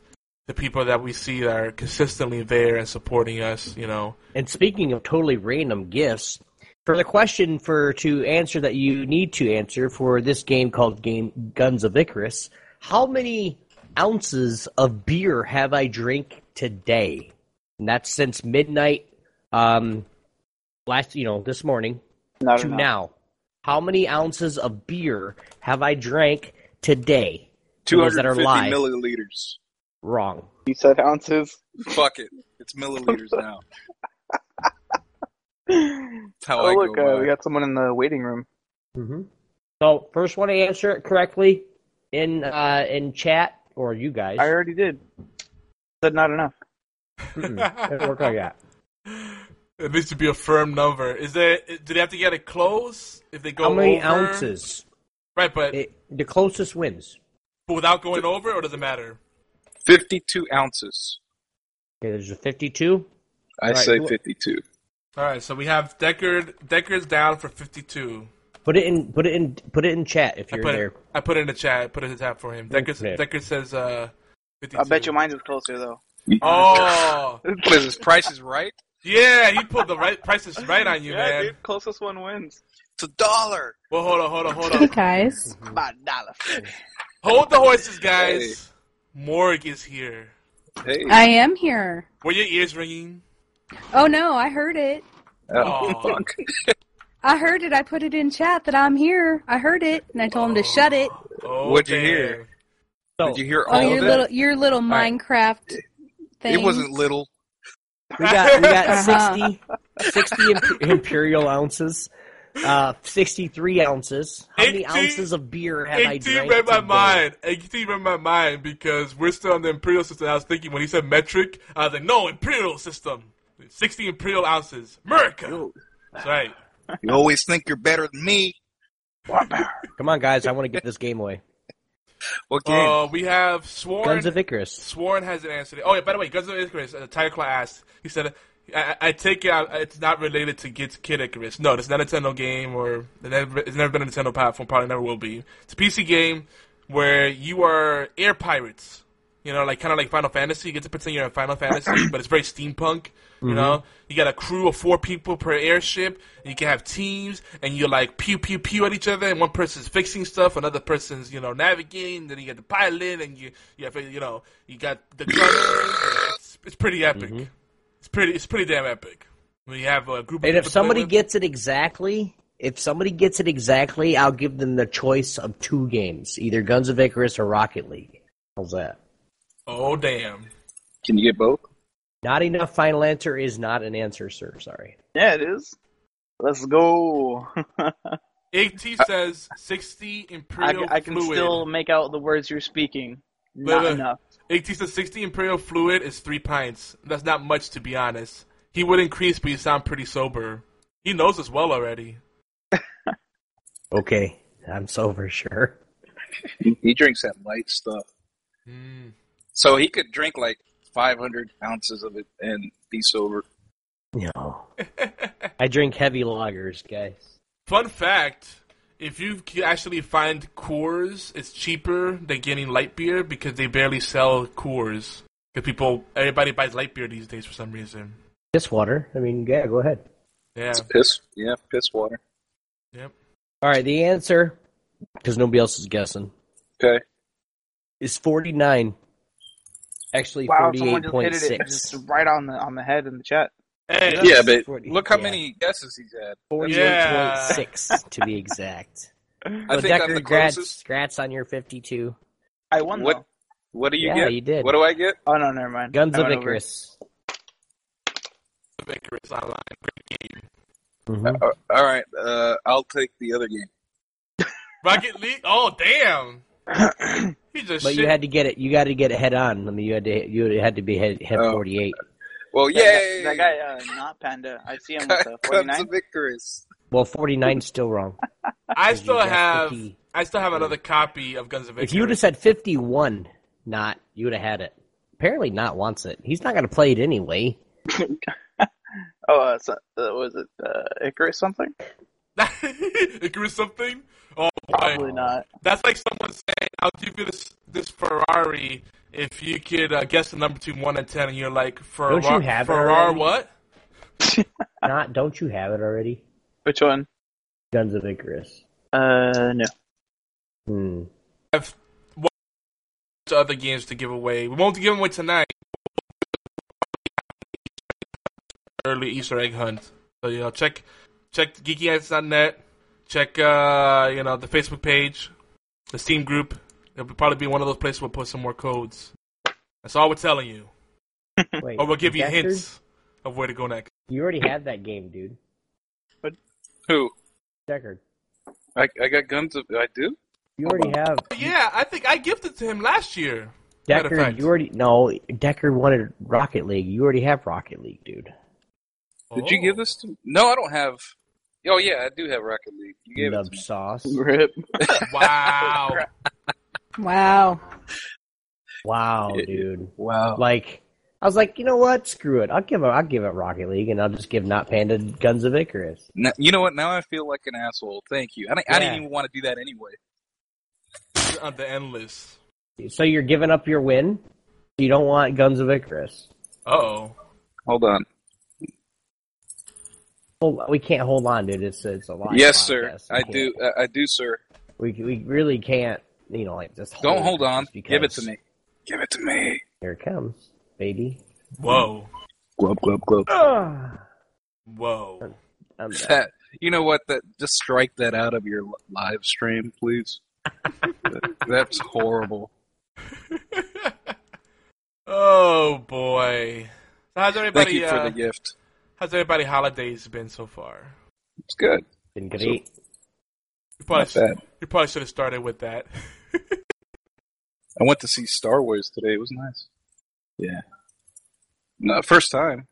to people that we see that are consistently there and supporting us. You know, And speaking of totally random gifts, for the question for to answer that you need to answer for this game called Game Guns of Icarus, how many ounces of beer have I drank today? And that's since midnight, um, last you know this morning Not to enough. now. How many ounces of beer have I drank today? For Two that are live. milliliters. Wrong. You said ounces. Fuck it, it's milliliters now. That's how oh I look, go. uh, we got someone in the waiting room. Mm-hmm. So first one to answer it correctly in uh, in chat or you guys. I already did. Said not enough. Mm-mm. Didn't work like that. it needs to be a firm number. Is there? Do they have to get it close if they go How many over? ounces? Right, but It, the closest wins. But without going over, or does it matter? Fifty-two ounces. Okay, there's a 52. I Right, say who- fifty-two. All right, so we have Dekard. Dekard's down for fifty-two. Put it in. Put it in. Put it in chat if you're put there. it. I put it in the chat. I put it in the chat for him. Dekard. Okay. Dekard says uh, fifty-two. I bet your mine is closer though. Oh, What is this? Price is right. yeah, he put the right prices right on you, yeah, man. dude. Closest one wins. It's a dollar. Well, hold on, hold on, hold Hey on. guys. About a dollar. Hold the horses, guys. Morg is here. Hey. I am here. Were your ears ringing? Oh no, I heard it. oh, fuck. I heard it. I put it in chat that I'm here. I heard it, and I told him to shut it. Oh, What'd you hear? So Did you hear Oh, all your of little, it? your little right. Minecraft thing. It wasn't little. we got we got Uh-huh. 60, 60 imp- imperial ounces, uh, 63 ounces. How many 18 ounces of beer have I 18 drank read my today? mind. 18 read my mind because we're still on the imperial system. I was thinking when he said metric, I was like, no, imperial system. 60 imperial ounces. America. That's right. You always think you're better than me. Come on, guys! I want to get this game away. What game? Uh, we have Sworn. Guns of Icarus. Sworn hasn't answered it. Oh, yeah, by the way, Guns of Icarus, uh, Tigerclaw asked, he said, I, I take it out, it's not related to Kid, Kid Icarus. No, it's not a Nintendo game, or it's never, it's never been a Nintendo platform, probably never will be. It's a PC game where you are air pirates. You know, like kind of like Final Fantasy. You get to pretend you're in Final Fantasy, but it's very steampunk. You mm-hmm. know, you got a crew of four people per airship. You can have teams, and you're like pew pew pew at each other. And one person's fixing stuff, another person's you know navigating. Then you get the pilot, and you you have you know you got the gunner. it's, it's pretty epic. Mm-hmm. It's pretty it's pretty damn epic. We have a group. And people if somebody gets it exactly, if somebody gets it exactly, I'll give them the choice of two games, either Guns of Icarus or Rocket League. How's that? oh damn. Can you get both? Not enough final answer is not an answer, sir. Sorry. Yeah, it is. Let's go. At says sixty I, imperial I can fluid. still make out the words you're speaking. Wait, Not wait. enough. At says sixty imperial fluid is three pints. That's not much to be honest. He would increase, but you sound pretty sober. He knows us well already. Okay, I'm sober, sure. He, he drinks that light stuff. Mm. So he could drink like 500 ounces of it and be sober. No, I drink heavy lagers, guys. Fun fact: If you actually find Coors, it's cheaper than getting light beer because they barely sell Coors. Because people, everybody buys light beer these days for some reason. Piss water. I mean, yeah, go ahead. Yeah. It's piss. Yeah, piss water. Yep. All right, the answer, because nobody else is guessing, Okay. is 49. Actually, Wow, just 48.6. just right on the on the head in the chat. Hey, Yeah, but 40 look how yeah. many guesses he's had. Yeah. 48.6 to be exact. I Well, think I'm Decker, the grats, closest. grats on your 52. I won What? though. What do you Yeah, get? you did. What do I get? Oh no, never mind. Guns of went over. Icarus. Icarus Online. Great game. Mhm. Uh, all right, uh, I'll take the other game. Rocket League. Oh damn! he just. But shit. you had to get it. You got to get it head on. I mean, you had to. You had to be head, head Oh. 48. Well, That guy, that guy uh, Knottpanda. I see him with the Guns 49. of Icarus. Well, 49 's still wrong. I still have. I still have another copy of Guns of Icarus. If you would have said 51, Not you would have had it. Apparently, not wants it. He's not going to play it anyway. Oh, uh, so, uh, was it uh, Icarus something? Icarus something? Oh boy. Probably not. That's like someone saying, "I'll give you this this Ferrari if you could uh, guess the number between one and ten," and you're like, "Ferrari, Don't you have it Ferrari already? what?" Not. Don't you have it already? Which one? Guns of Icarus. Uh, no. Hmm. I have one other games to give away. We won't give them away tonight. Early Easter egg hunt. So you know, check check geekyantics.net. Check uh, you know the Facebook page, the Steam group. It'll probably be one of those places we'll put some more codes. That's all we're telling you, Wait. or we'll give you Dekard? hints of where to go next. You already had that game, dude. But who? Dekard. I, I got guns. Of, I do. You already have. Yeah, I think I gifted to him last year. Matter Dekard, you already no. Dekard wanted Rocket League. You already have Rocket League, dude. Did you give this to? No, I don't have. Oh yeah, I do have Rocket League. You gave it Nub to me. sauce. Rip. Wow. Wow. Wow, dude. Wow. Like, I was like, you know what? Screw it. I'll give it. I'll give it Rocket League, and I'll just give Knottpanda Guns of Icarus. Now, you know what? Now I feel like an asshole. Thank you. I, didn't- I didn't even want to do that anyway. on the endless. So you're giving up your win. You don't want Guns of Icarus. Oh. Hold on. Well, we can't hold on, dude. It's it's a lot. yes, sir. We I do. I, I do, sir. We we really can't. You know, like just Don't hold on. Give it to me. Give it to me. Here it comes, baby. Whoa. Glub glub glub. Ah, Whoa. I'm back. That, you know what? That just strike that out of your li- live stream, please. That- That's horrible. oh boy. So how's Thank everybody? you for uh, the gift. How's everybody holidays been so far? It's good. Been great. You probably, Not bad. you probably should have started with that. I went to see Star Wars today. It was nice. Yeah. No, first time.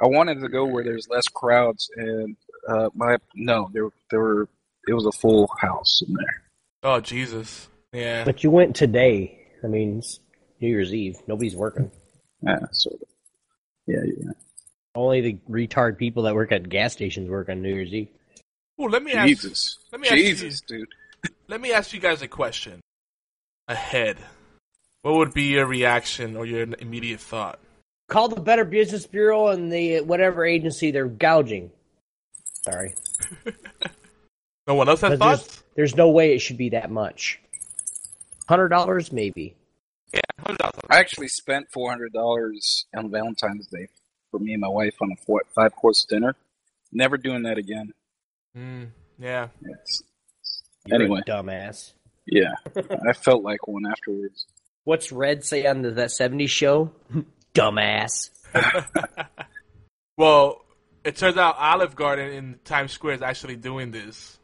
I wanted to go where there's less crowds, and uh, my no, there there were it was a full house in there. Oh Jesus. Yeah. But you went today. I mean, it's New Year's Eve. Nobody's working. Yeah, sort of. Yeah, yeah. Only the retard people that work at gas stations work on New Year's Eve. Well, let me ask. Jesus, let me ask you- Jesus, dude. Let me ask you guys a question. Ahead, what would be your reaction or your immediate thought? Call the Better Business Bureau and the whatever agency they're gouging. Sorry. No one else has But there's, thoughts. there's no way it should be that much. Hundred dollars, maybe. Yeah, hundred dollars. I actually spent four hundred dollars on Valentine's Day for me and my wife on a four, five course dinner. Never doing that again. Mm, yeah. It's, You're Anyway. a dumbass. yeah, I felt like one afterwards. What's Red say on the, that '70s show? dumbass. Well, it turns out Olive Garden in Times Square is actually doing this,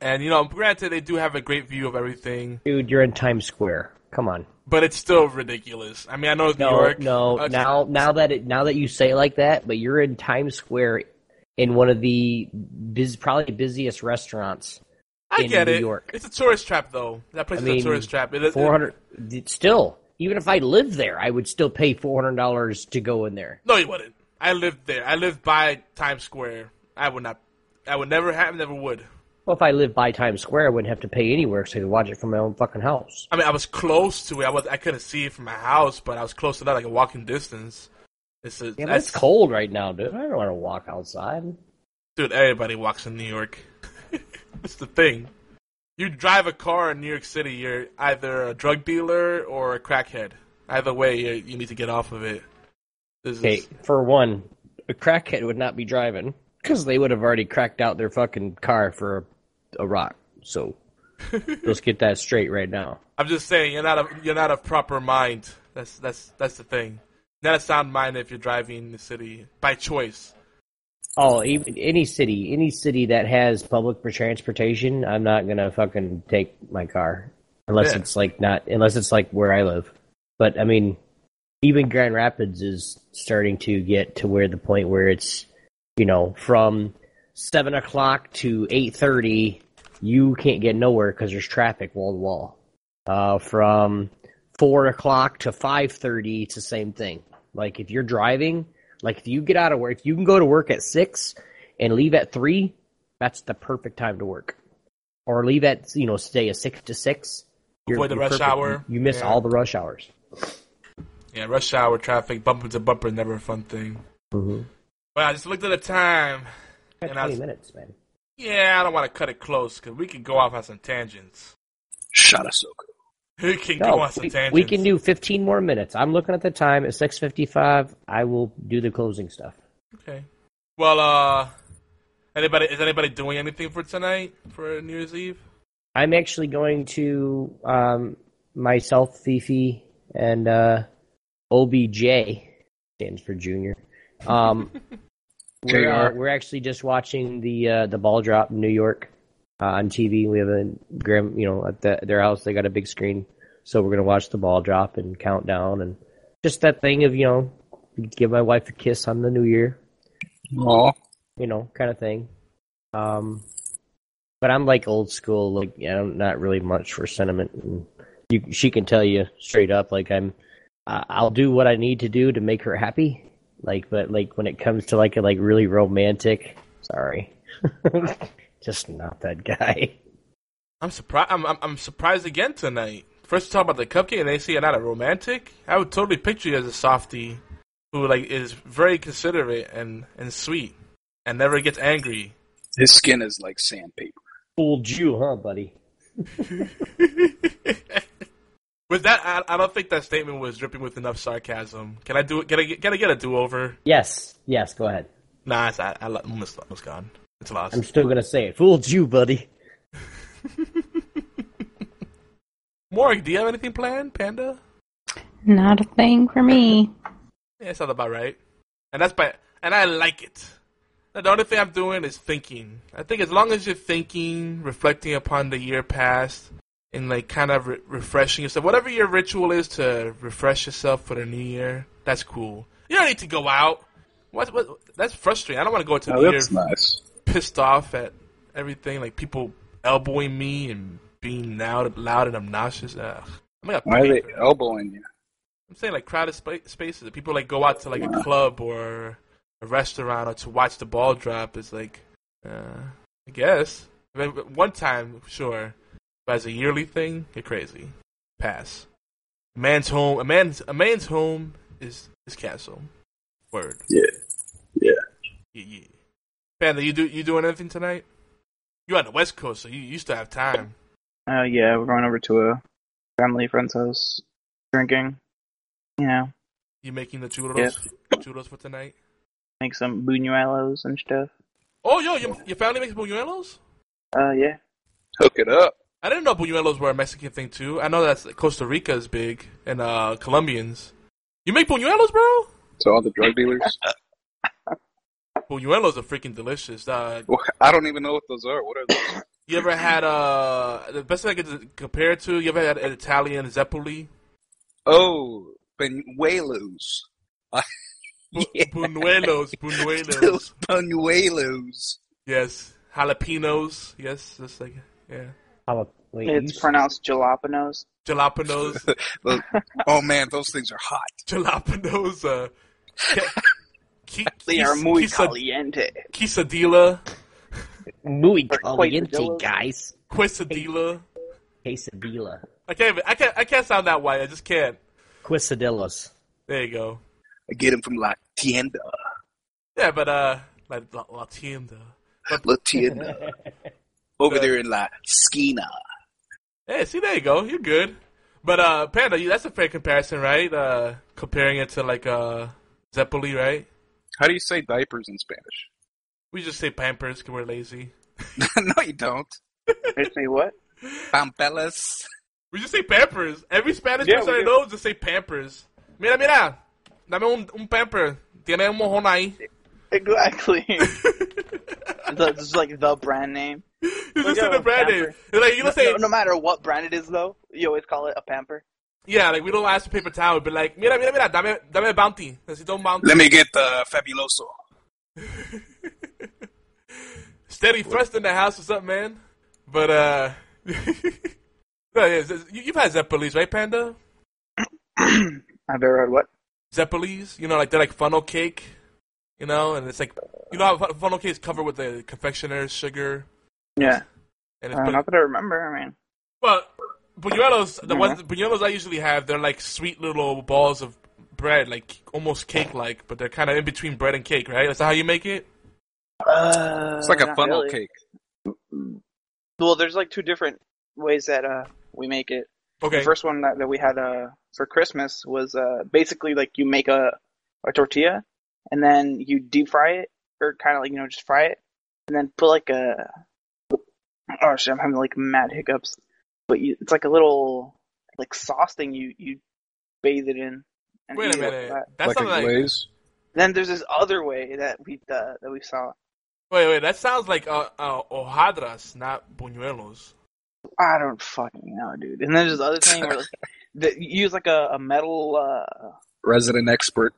and you know, granted, they do have a great view of everything, Dude, you're in Times Square. Come on. But it's still ridiculous. I mean, I know it's New York. no. Uh, now, now that it, now that you say like that, but you're in Times Square, in one of the biz, probably busiest restaurants. I in get New it. York. It's a tourist trap, though. That place I is a tourist trap. It, it- Four hundred. Still, even if I lived there, I would still pay four hundred dollars to go in there. No, you wouldn't. I lived there. I lived by Times Square. I would not. I would never have. Never would. Well, if I lived by Times Square, I wouldn't have to pay anywhere, so I could watch it from my own fucking house. I mean, I was close to it. I was. I couldn't see it from my house, but I was close to that, like a walking distance. It's a, it's cold right now, dude. I don't want to walk outside. dude. Everybody walks in New York. That's the thing. You drive a car in New York City, you're either a drug dealer or a crackhead. Either way, you, you need to get off of it. This is- for one, a crackhead would not be driving because they would have already cracked out their fucking car for a, rock. So let's get that straight right now. I'm just saying you're not a you're not a proper mind. That's that's that's the thing. Not a sound mind if you're driving the city by choice. Oh, even any city, any city that has public transportation, I'm not gonna fucking take my car unless Yeah. it's like not unless it's like where I live. But I mean, even Grand Rapids is starting to get to where the point where it's you know from seven o'clock to eight thirty, you can't get nowhere because there's traffic wall to wall. Uh, from four o'clock to five thirty, it's the same thing. Like if you're driving, like if you get out of work, if you can go to work at six and leave at three, that's the perfect time to work. Or leave at you know, stay a six to six. you're- Avoid the you're rush perfect. hour. You miss Yeah. all the rush hours. Yeah, rush hour traffic, bumper to bumper, never a fun thing. Mm-hmm. But I just looked at the time, and I Twenty was, minutes, man. yeah, I don't want to cut it close because we can go off on some tangents. Shut us, Oko. We can No, go on some we, tangents. we can do 15 more minutes. I'm looking at the time It's 6:55. I will do the closing stuff. Okay. Well, uh, anybody is anybody doing anything for tonight for New Year's Eve? I'm actually going to um, myself, Fifi, and uh, OBJ stands for Junior. Um, we're, uh, we're actually just watching the uh, the ball drop in New York uh, on TV. We have a grand, you know, at the, their house. They got a big screen, so we're gonna watch the ball drop and count down and just that thing of you know, give my wife a kiss on the New Year. Aw. you know, kind of thing. Um, but I'm like old school, like I'm not really much for sentiment. And you, she can tell you straight up, like I'm, uh, I'll do what I need to do to make her happy. Like, but like when it comes to like a like really romantic, sorry, just not that guy. I'm surprised. I'm, I'm I'm surprised again tonight. First, you talk about the cupcake, and they say you're not a romantic. I would totally picture you as a softie who like is very considerate and and sweet and never gets angry. His skin is like sandpaper. Fooled you, huh, buddy? With that, I, I don't think that statement was dripping with enough sarcasm. Can I do it? Can I get, can I get a do over? Yes, yes, go ahead. Nah, it's, I, I lo- almost, almost gone. It's lost. I'm still gonna say it. Fooled you, buddy. Morg, do you have anything planned, Panda? Not a thing for me. Yeah, sounds about right. And that's by, and I like it. The only thing I'm doing is thinking. I think as long as you're thinking, reflecting upon the year past, and like kind of re- refreshing yourself, whatever your ritual is to refresh yourself for the new year, that's cool. You don't need to go out. What? What? That's frustrating. I don't want to go into Oh, the year nice. pissed off at everything, like people elbowing me and being loud, loud and obnoxious. Ugh. Why are they elbowing you? I'm saying like crowded spa- spaces. People like go out to like a club or a restaurant or to watch the ball drop. Is like, uh, I guess. I mean, one time, sure, as a yearly thing, you're crazy. Pass. A man's home. A man's a man's home is his castle. Word. Yeah. Yeah. Yeah, yeah. Panda, you do you doing anything tonight? You on the West Coast, so you used to have time. Oh yeah, we're going over to a family friend's house, drinking. You know, You making the churros? Yeah. Churros for tonight? make some buñuelos and stuff. Oh, yo, your, your family makes buñuelos? Uh, yeah. Hook it up. I didn't know buñuelos were a Mexican thing too. I know that's Costa Rica is big and uh Colombians. You make buñuelos, bro? To all the drug dealers. Buñuelos are freaking delicious. Uh, Well, I don't even know what those are. What are those? you ever had uh the best thing I could compare it to? You ever had an Italian zeppoli? Oh, Benuelos. Bu- Yeah. Buñuelos, buñuelos. Benuelos. yes, jalapenos. Yes, that's like yeah, Jala- wait, It's pronounced jalapenos. jalapenos, Those- oh man, those things are hot. jalapenos. Uh, ke- ki- They are muy quisa- caliente. quesadilla, muy caliente, guys. quesadilla. Quesadilla. I can't. Even, I can't. I can't sound that white. I just can't. Quesadillas. There you go. I get them from La Tienda. Yeah, but uh, like La, La Tienda. La Tienda. Over there in La Skina. Hey, see, there you go. You're good. But uh, Panda, you, that's a fair comparison, right? Uh, comparing it to like uh, Zeppeli, right? How do you say diapers in Spanish? We just say Pampers because we're lazy. no, you don't. They say what? Pampelas. We just say Pampers. Every Spanish Yeah, person we I know just say Pampers. Mira, mira. Dame un, un pamper. Tiene un mojón ahí. Exactly. the, this is like the brand name. You just Yeah, say the brand name. Like, you don't say, no, no matter what brand it is, though, you always call it a pamper. yeah, like we don't ask for paper towel. We'd be like, mira, mira, mira, dame, dame bounty. Necesito un bounty. Let me get the Fabuloso. Steady thrust in the house or something, man. But, uh, no, yeah, it's- you- you've had Zeppelis, right, Panda? I've ever had what? Zeppelis, you know, like they're like funnel cake, you know, and it's like you know how fu- funnel cake is covered with the confectioner's sugar, Yeah. and it's Uh, put- not that I remember. I mean, well, buñuelos, the Mhm. ones buñuelos I usually have, they're like sweet little balls of bread, like almost cake-like, but they're kind of in between bread and cake, right? That's how you make it. uh, It's like a funnel really. cake. Well, there's like two different ways that uh we make it. Okay. The first one that, that we had uh for Christmas was uh basically like you make a a tortilla and then you deep fry it or kind of like you know just fry it and then put like a oh shit I'm having like mad hiccups but you, it's like a little like sauce thing you you bathe it in. And Wait a eat it like minute. that. That like a sounds like glaze. Then there's this other way that we uh, that we saw. wait, wait. That sounds like uh, uh, hojadras, not buñuelos. I don't fucking know, dude. And then there's this other thing where like, that you use like a, a metal. Uh, Resident expert.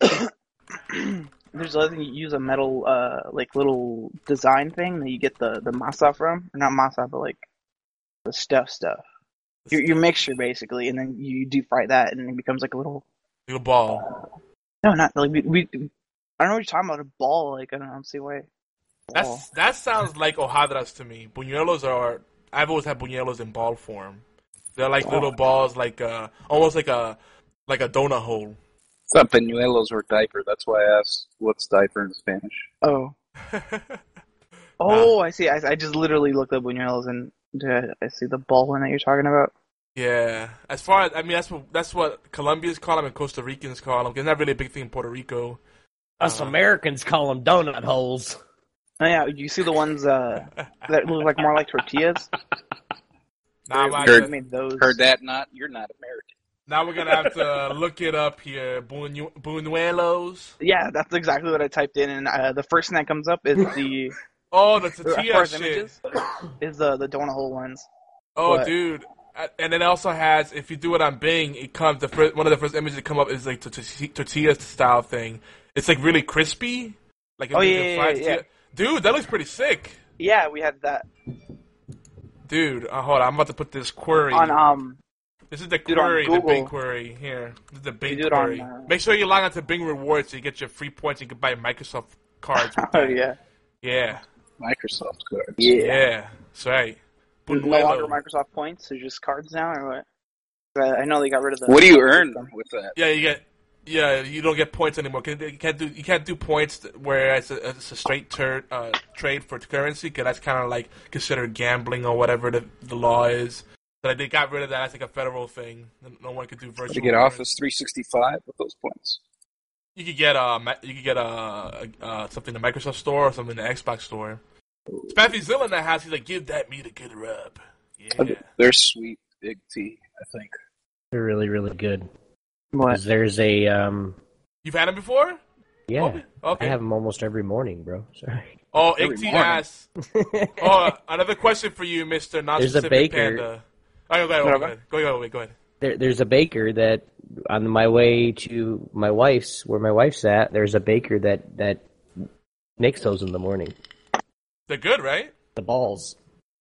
there's other thing you use a metal uh like little design thing that you get the the masa from, or not masa, but like the stuff stuff. Your your mixture basically, and then you deep fry that, and it becomes like a little. Little ball. No, not like we. we I don't know what you're talking about. A ball, like I don't know. See why. That's that sounds like hojadras to me. Buñuelos are. I've always had buñuelos in ball form. They're like little balls, like uh, almost like a like a donut hole. It's not pañuelos or diaper. That's why I asked what's diaper in Spanish. Oh. Oh, I see. I, I just literally looked up buñuelos and uh, I see the ball one that you're talking about. yeah. As far as I mean, that's what that's what Colombians call them and Costa Ricans call them. It's not really a big thing in Puerto Rico. Us Uh-huh. Americans call them donut holes. Oh yeah, you see the ones uh, that look like more like tortillas. Nah, I they Heard- made those. Heard that? Not you're not American. Now we're gonna have to look it up here. Buñu- buñuelos. Yeah, that's exactly what I typed in, and uh, the first thing that comes up is the Oh, the tortilla shit. images is the the donut hole ones. Oh, What? dude. And it also has, if you do it on Bing, it comes the first one of the first images that come up is like tortilla style thing. It's like really crispy. Like Oh, yeah, yeah, yeah, Dude, that looks pretty sick. Yeah, we had that Dude, uh, hold on, I'm about to put this query. on um. This is the dude, query, the Google. Bing query. Here, this is the Bing do it on, query. uh, Make sure you log on to Bing Rewards so you get your free points. and You can buy Microsoft cards. Oh yeah, yeah, Microsoft cards. yeah. yeah. That's right. There's no longer Microsoft points. They're just cards now, or what? I know they got rid of the. What do you earn with that? Yeah, you get. Yeah, you don't get points anymore. You can't do you can't do points where it's a, it's a straight tur- uh, trade for currency because that's kind of like considered gambling or whatever the, the law is. So like, they got rid of that. That's like a federal thing. No one could do virtual. To get currency. Office 365 with those points. You could get uh you could get uh, uh something in the Microsoft store or something in the Xbox store. Spaffy Zilla in that house. He's like, give that me to get her up. Yeah. They're sweet big tea, I think. They're really, really good. What? 'Cause There's a um, You've had them before? yeah. Okay. Okay. I have them almost every morning, bro. Sorry. Oh, Every Iggti morning. asks. oh, another question for you, Mister Non-Specific baker. Panda. Oh, go ahead, go ahead, go ahead, go ahead, go ahead. there, there's a baker that on my way to my wife's, where my wife's at. There's a baker that that makes those in the morning. They're good, right? The balls.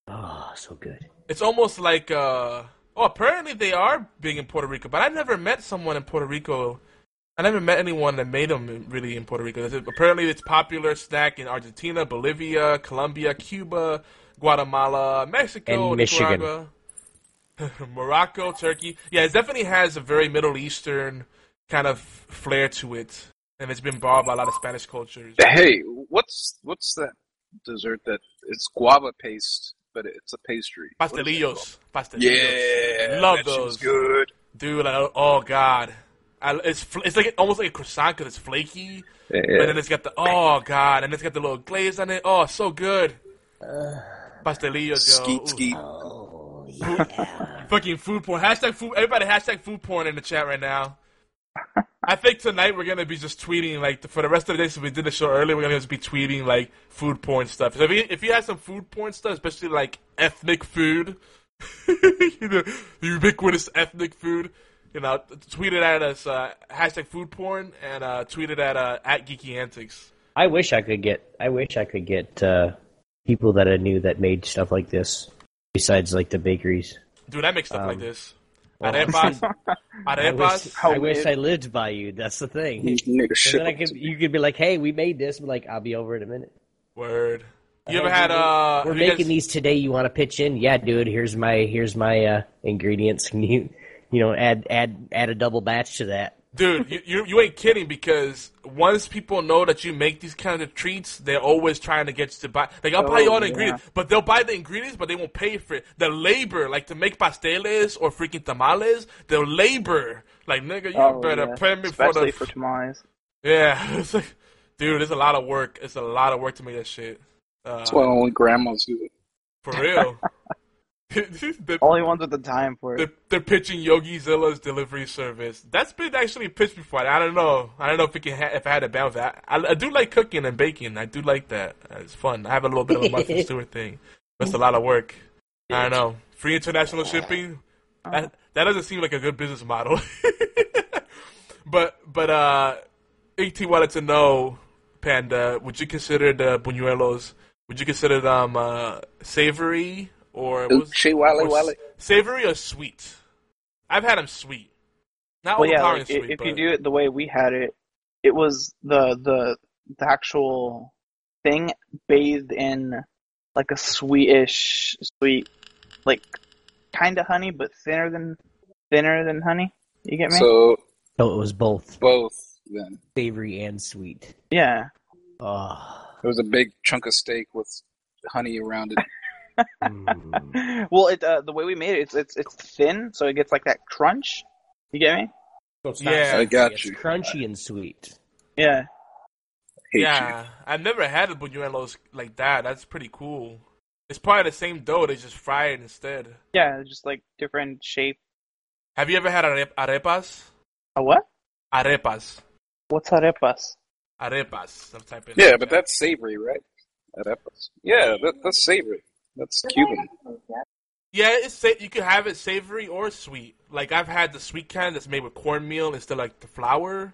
Oh, so good. It's almost like uh oh, apparently they are big in Puerto Rico, but I never met someone in Puerto Rico. I never met anyone that made them really in Puerto Rico. Apparently, it's popular snack in Argentina, Bolivia, Colombia, Cuba, Guatemala, Mexico, And Michigan. Nicaragua, Morocco, Turkey. Yeah, it definitely has a very Middle Eastern kind of flair to it, and it's been borrowed by a lot of Spanish cultures. Hey, what's what's that dessert that it's guava paste, but it's a pastry? What is that Pastelillos, pastelillos. Yeah, love that those. shit's good. Dude, I, oh god, I, it's it's like almost like a croissant because it's flaky, Yeah, but then it's got the oh god, and it's got the little glaze on it. Oh, so good. Uh, pastelillos, yo. skeet skeet. Oh. Yeah. Fucking food porn. Hashtag food. Everybody hashtag food porn in the chat right now. I think tonight we're gonna be just tweeting like for the rest of the day. Since we did the show earlier. we're gonna just be tweeting like food porn stuff. So if you if you have some food porn stuff, especially like ethnic food, you know, ubiquitous ethnic food, you know, tweet it at us. Uh, hashtag food porn and uh, tweet it at uh, at Geeky Antics. I wish I could get. I wish I could get uh, people that I knew that made stuff like this. Besides, like the bakeries. Dude, I make stuff like Um, this. Arepas. I wish, Arepas. I wish I lived by you. That's the thing. Nigga, then I could, you could be like, "Hey, we made this." I'm like, "I'll be over in a minute." Word. You ever had we're- uh? We're making guys- these today. You want to pitch in? Yeah, dude. Here's my here's my uh, ingredients. Can you you know add add add a double batch to that? Dude, you, you you ain't kidding because once people know that you make these kind of treats, they're always trying to get you to buy. Like I'll buy Oh, you all the yeah. ingredients, but they'll buy the ingredients, but they won't pay for it. The labor, like to make pasteles or freaking tamales, the labor, like nigga, you Oh, better yeah. pay me for the. for tamales. yeah, it's like, dude, it's a lot of work. It's a lot of work to make that shit. Uh, That's why only grandmas do it. for real. The- Only ones with the time for it. they're, they're pitching Yogi Zilla's delivery service. That's been actually pitched before. I don't know. I don't know if it can ha- if I had a balance that. I, I do like cooking and baking. I do like that. It's fun. I have a little bit of a Martha Stewart thing. That's a lot of work. I don't know. Free international shipping. That that doesn't seem like a good business model. but but uh, At wanted to know, Panda, would you consider the buñuelos? Would you consider them uh, savory or was- Uchi wale or wale. savory or sweet? I've had them sweet. Not Well, yeah, overpowering like, i- sweet, if but you do it the way we had it, it was the the the actual thing bathed in like a sweetish, sweet, like kind of honey, but thinner than thinner than honey. You get me? So So it was both both then. savory and sweet. yeah. Oh. It was a big chunk of steak with honey around it. Mm. well, it uh, the way we made it, it's it's it's thin, so it gets like that crunch. You get me? So it's Yeah. not I got it's you. crunchy and sweet. Yeah. Hate yeah, I've never had a buñuelos like that. That's pretty cool. It's probably the same dough. They just fry it instead. Yeah, just like different shape. Have you ever had arep- arepas? A what? Arepas. What's arepas? Arepas. Some type of. Yeah, but that's savory, right? Arepas. Yeah, that, that's savory. That's Cuban. Yeah, it's sa- you can have it savory or sweet. Like I've had the sweet kind that's made with cornmeal instead of like the flour.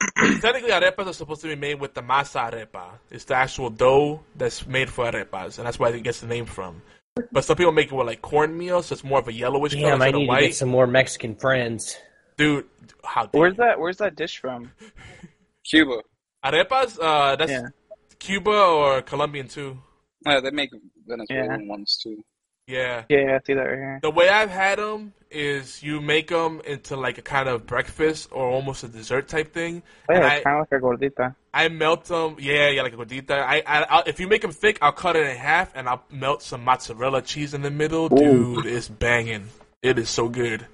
Technically, arepas are supposed to be made with the masa arepa. It's the actual dough that's made for arepas, and that's where it gets the name from. But some people make it with like cornmeal, so it's more of a yellowish color Damn, I instead need of to get some more Mexican friends. Dude, how Where's you. that? Where's that dish from? Cuba. arepas? Uh, that's Yeah. Cuba or Colombian too. Uh, they make Venezuelan ones too. Yeah. Yeah, I see that right here. The way I've had them is you make them into like a kind of breakfast or almost a dessert type thing. Oh, yeah, I- it's kind of like a gordita. I melt them. Yeah, yeah, like a gordita. I, I, I'll, if you make them thick, I'll cut it in half and I'll melt some mozzarella cheese in the middle. Dude, it's banging. It is so good.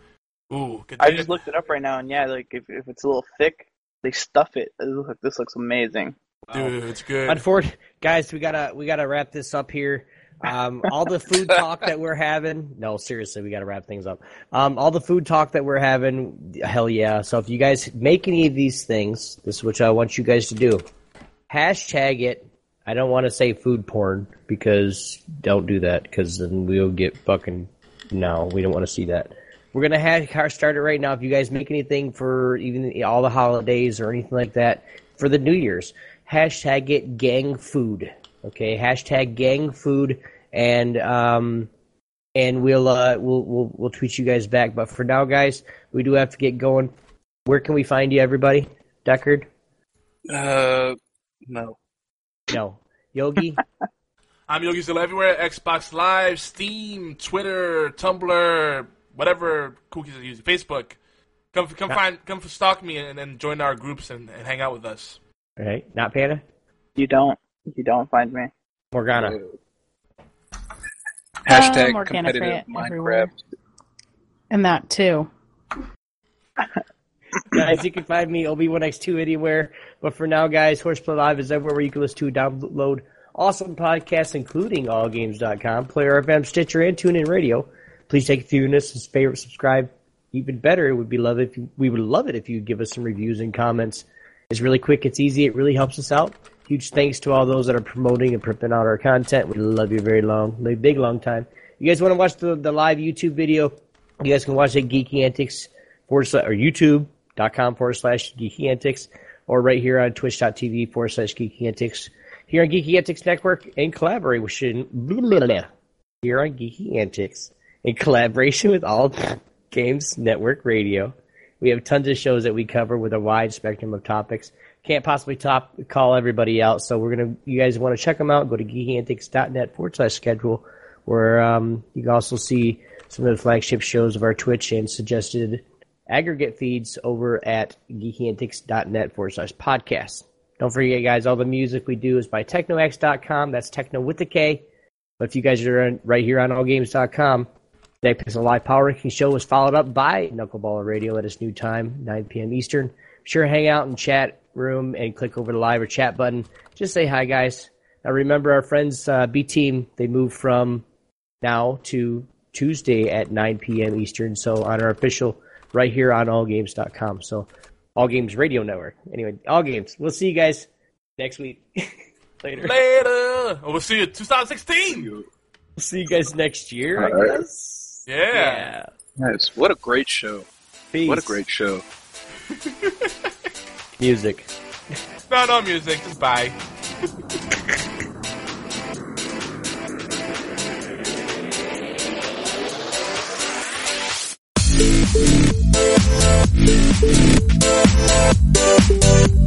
Ooh, good I just looked it up right now, and yeah, like if if it's a little thick, they stuff it. It looks this looks amazing. Dude, it's good. Unfortunately, guys, we gotta we gotta wrap this up here. Um, all the food talk that we're having. No, seriously, we gotta wrap things up. Um, all the food talk that we're having. Hell yeah! So if you guys make any of these things, this is what I want you guys to do. Hashtag it. I don't want to say food porn because don't do that because then we'll get fucking. No, we don't want to see that. We're gonna have start it right now. If you guys make anything for even all the holidays or anything like that for the New Year's, hashtag it gang food. Okay, hashtag gang food, and um, and we'll uh we'll we'll we'll tweet you guys back. But for now, guys, we do have to get going. Where can we find you, everybody? Dekard? Uh, no. No. Yogi? I'm Yogizilla everywhere. Xbox Live, Steam, Twitter, Tumblr, whatever cookies are using. Facebook. Come, come find, come stalk me and, and join our groups and, and hang out with us. All right, Knottpanda. You don't. You don't find me. Morgana. Hashtag Um, Organic competitive Minecraft. everywhere. And that too. guys, you can find me Obi1X2 anywhere. But for now, guys, Horseplay Live is everywhere you can listen to download awesome podcasts, including AllGames.com, Player FM, Stitcher, and TuneIn Radio. Please take a few minutes to favorite, subscribe. Even better, it would be love if you, we would love it if you give us some reviews and comments. It's really quick, it's easy, it really helps us out. Huge thanks to all those that are promoting and pumping out our content. We love you very long, big long time. You guys want to watch the, the live YouTube video? You guys can watch it Geeky Antics forward slash, or YouTube.com forward slash Geeky Antics or right here on Twitch.tv forward slash Geeky Antics. Here on Geeky Antics Network in collaboration blah, blah, blah, here on Geeky Antics in collaboration with all Games Network Radio. We have tons of shows that we cover with a wide spectrum of topics. Can't possibly top call everybody out, so we're gonna. You guys want to check them out? Go to geekyantics.net forward slash schedule, where um, you can also see some of the flagship shows of our Twitch and suggested aggregate feeds over at geekyantics.net forward slash podcast. Don't forget, guys, all the music we do is by teknoaxe.com. That's techno with the K. But if you guys are right here on allgames.com, the Pixel Live Power Ranking Show was followed up by Knuckleballer Radio at its new time, 9 p.m. Eastern. Sure, hang out in chat room and click over the live or chat button. Just say hi, guys. Now, remember our friends uh, B Team, they moved from now to Tuesday at 9 p.m. Eastern. So on our official, right here on allgames.com. So All Games Radio Network. Anyway, All Games. We'll see you guys next week. Later. Later. We'll see you 2016. We'll see you guys next year, I All right. guess. Yeah. Yeah. Nice. What a great show. Peace. What a great show. music. No, no music. Just bye.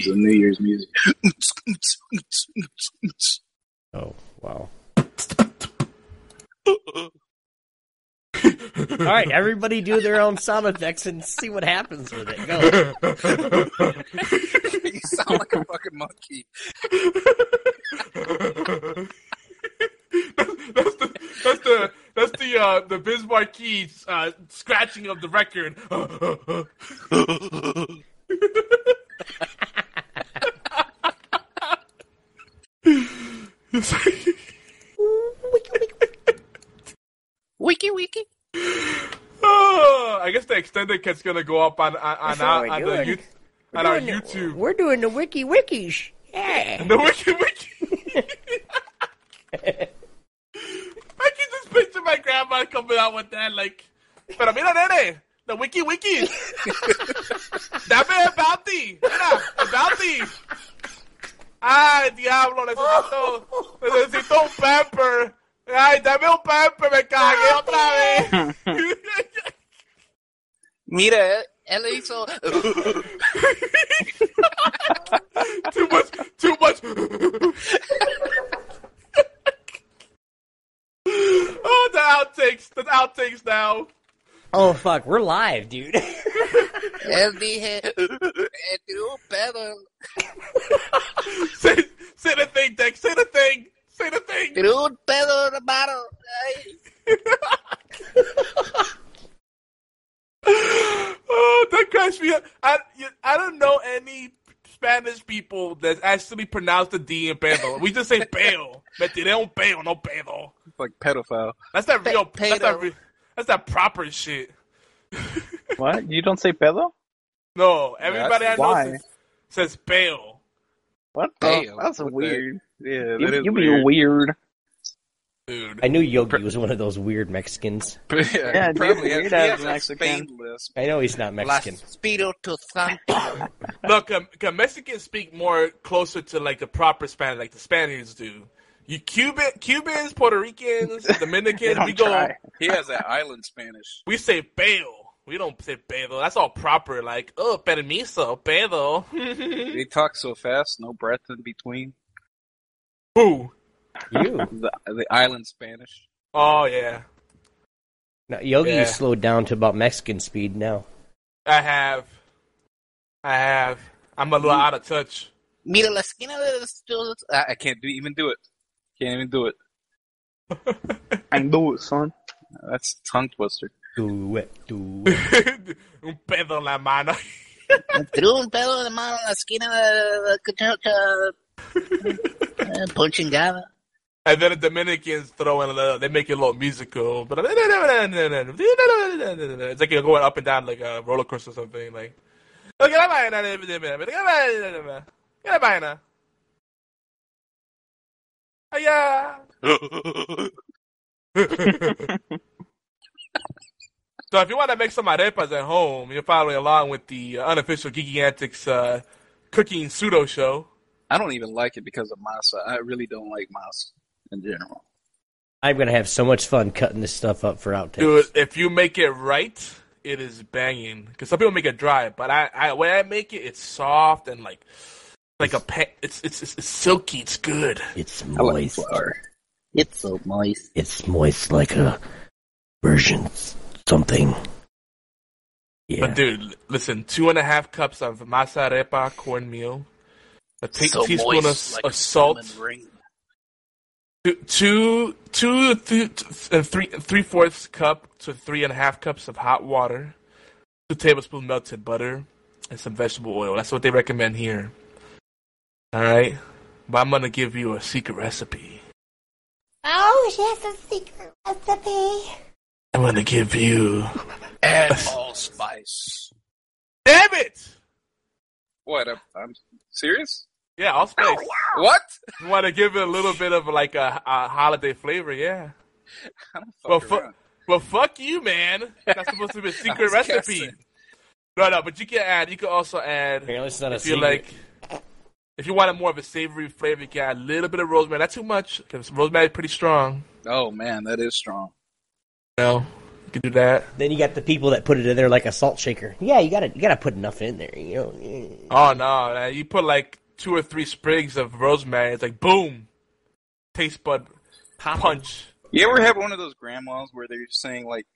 Here's the New Year's music. Oh, wow. All right, everybody do their own sound effects and see what happens with it. Go. you sound like a fucking monkey. that's the that's the that's the uh the Biz Markie uh scratching of the record. It's like- Wiki wiki. Oh, I guess the extended cut's gonna go up on on, on, our, what we're on, the, doing. you- on our Doing the- YouTube. We're doing the wiki wikis. Yeah. The wiki wiki. I can just picture my grandma coming out with that, like, pero mira, nene, the wiki wiki. Dame el bounty. Mira, about bounty. Ay, diablo, necesito, necesito un pamper. Ay, dame un pamper, me cagué otra vez. Mira, él hizo. too much, too much. oh, the outtakes, the outtakes now. Oh fuck, we're live, dude. Él dije. "Eh, tiró un pedo. Say, say the thing, Dex. Say the thing. Say the thing. Tiró un pedo, hermano. Ay. oh, that cracks me up. I, I don't know any Spanish people that actually pronounce the D in pedo. We just say peo. Me tiré un peo, no pedo. Like pedophile. That's that real. Pe- That's that, pedo. Re, that's that proper shit. What? You don't say pedo? No, everybody I know Why? says, says peo. What? Damn, Oh, that's what the- weird. Yeah, You, that is you be weird. weird. Dude. I knew Yogi was one of those weird Mexicans. yeah, Yeah, dude, probably weird he has a Mexican. Spain. I know he's not Mexican. Espiritu Santo. Look, um, 'cause Mexicans speak more closer to like the proper Spanish, like the Spaniards do. You Cuban, Cubans, Puerto Ricans, Dominicans. we go, try. he has that island Spanish. we say pedo. We don't say pedo. That's all proper. Like, oh, permiso, pedo. He talk so fast, no breath in between. Who? You. The, the island Spanish. Oh yeah, No, Yogi Yeah. is slowed down to about Mexican speed now. I have. I have. I'm a little out of touch. Mira la esquina de los... I, I can't do even do it. Can't even do it. I do it, son. That's tongue twister. Do it, do it. Un pedo en la mano. Tiró un pedo de mano en la esquina de eh, Ponchingada. And then the Dominicans throw in a little, they make it a little musical. But it's like you're going up and down like a roller coaster or something. Like, look at la vaina, get la vaina. Allá. so if you want to make some arepas at home, you're following along with the uh, unofficial Geeky Antics uh, cooking pseudo show. I don't even like it because of masa. I really don't like masa in general. I'm gonna have so much fun cutting this stuff up for outtakes. Dude, if you make it right, it is banging. Because some people make it dry, but I, I, when I make it, it's soft and like, like a pe- it's, it's, it's, it's silky. It's good. It's I like moist. It's so moist. It's moist like a version something. Yeah. But dude, listen, two and a half cups of masa arepa cornmeal, a te- so teaspoon moist, of, like of a salt, cinnamon two, two, two, and three, three fourths cup to three and a half cups of hot water, two tablespoons melted butter, and some vegetable oil. That's what they recommend here. All right, but I'm gonna give you a secret recipe. Oh, she has a secret recipe. I'm gonna give you. Add allspice. Damn it! What? I'm, I'm serious? Yeah, all space. What? You want to give it a little bit of like a, a holiday flavor, yeah. I don't Well, fuck fu- around. well, fuck you, man. That's supposed to be a secret recipe. guessing. No, no, but you can add. You can also add. Apparently it's not a if you secret. like, if you want a more of a savory flavor, you can add a little bit of rosemary. Not too much, because rosemary is pretty strong. Oh man, that is strong. You know, You can do that. Then you got the people that put it in there like a salt shaker. Yeah, you gotta you gotta put enough in there. You know. Oh no, man. you put like two or three sprigs of rosemary. It's like boom, taste bud punch. You ever have one of those grandmas where they're saying like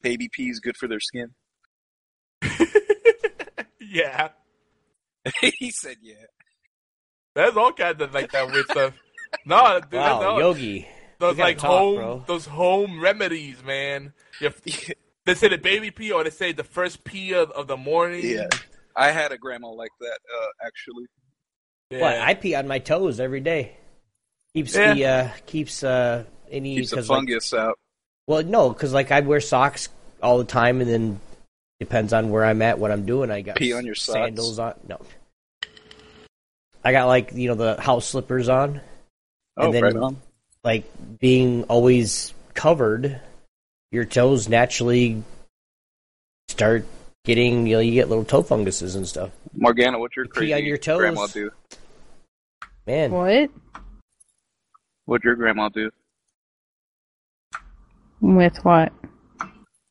baby pea is good for their skin? yeah, he said yeah. There's all kinds of like that weird stuff. No, dude, Wow, no. Yogi. those like talk, home, bro. those home remedies, man. You have- they say the baby pee, or they say the first pee of, of the morning. Yeah. I had a grandma like that, uh, actually. Yeah. What? I pee on my toes every day. Keeps Yeah. the uh, keeps uh any Keeps the 'cause, like, fungus out. well, no, because like I wear socks all the time, and then depends on where I'm at, what I'm doing. I got Pee on your socks? sandals on. No, I got like you know the house slippers on, Oh, and then right on. like being always covered, your toes naturally start getting you know you get little toe funguses and stuff. Morgana, what's your Pee crazy on your toes? grandma do? Man, What? What'd your grandma do? With what?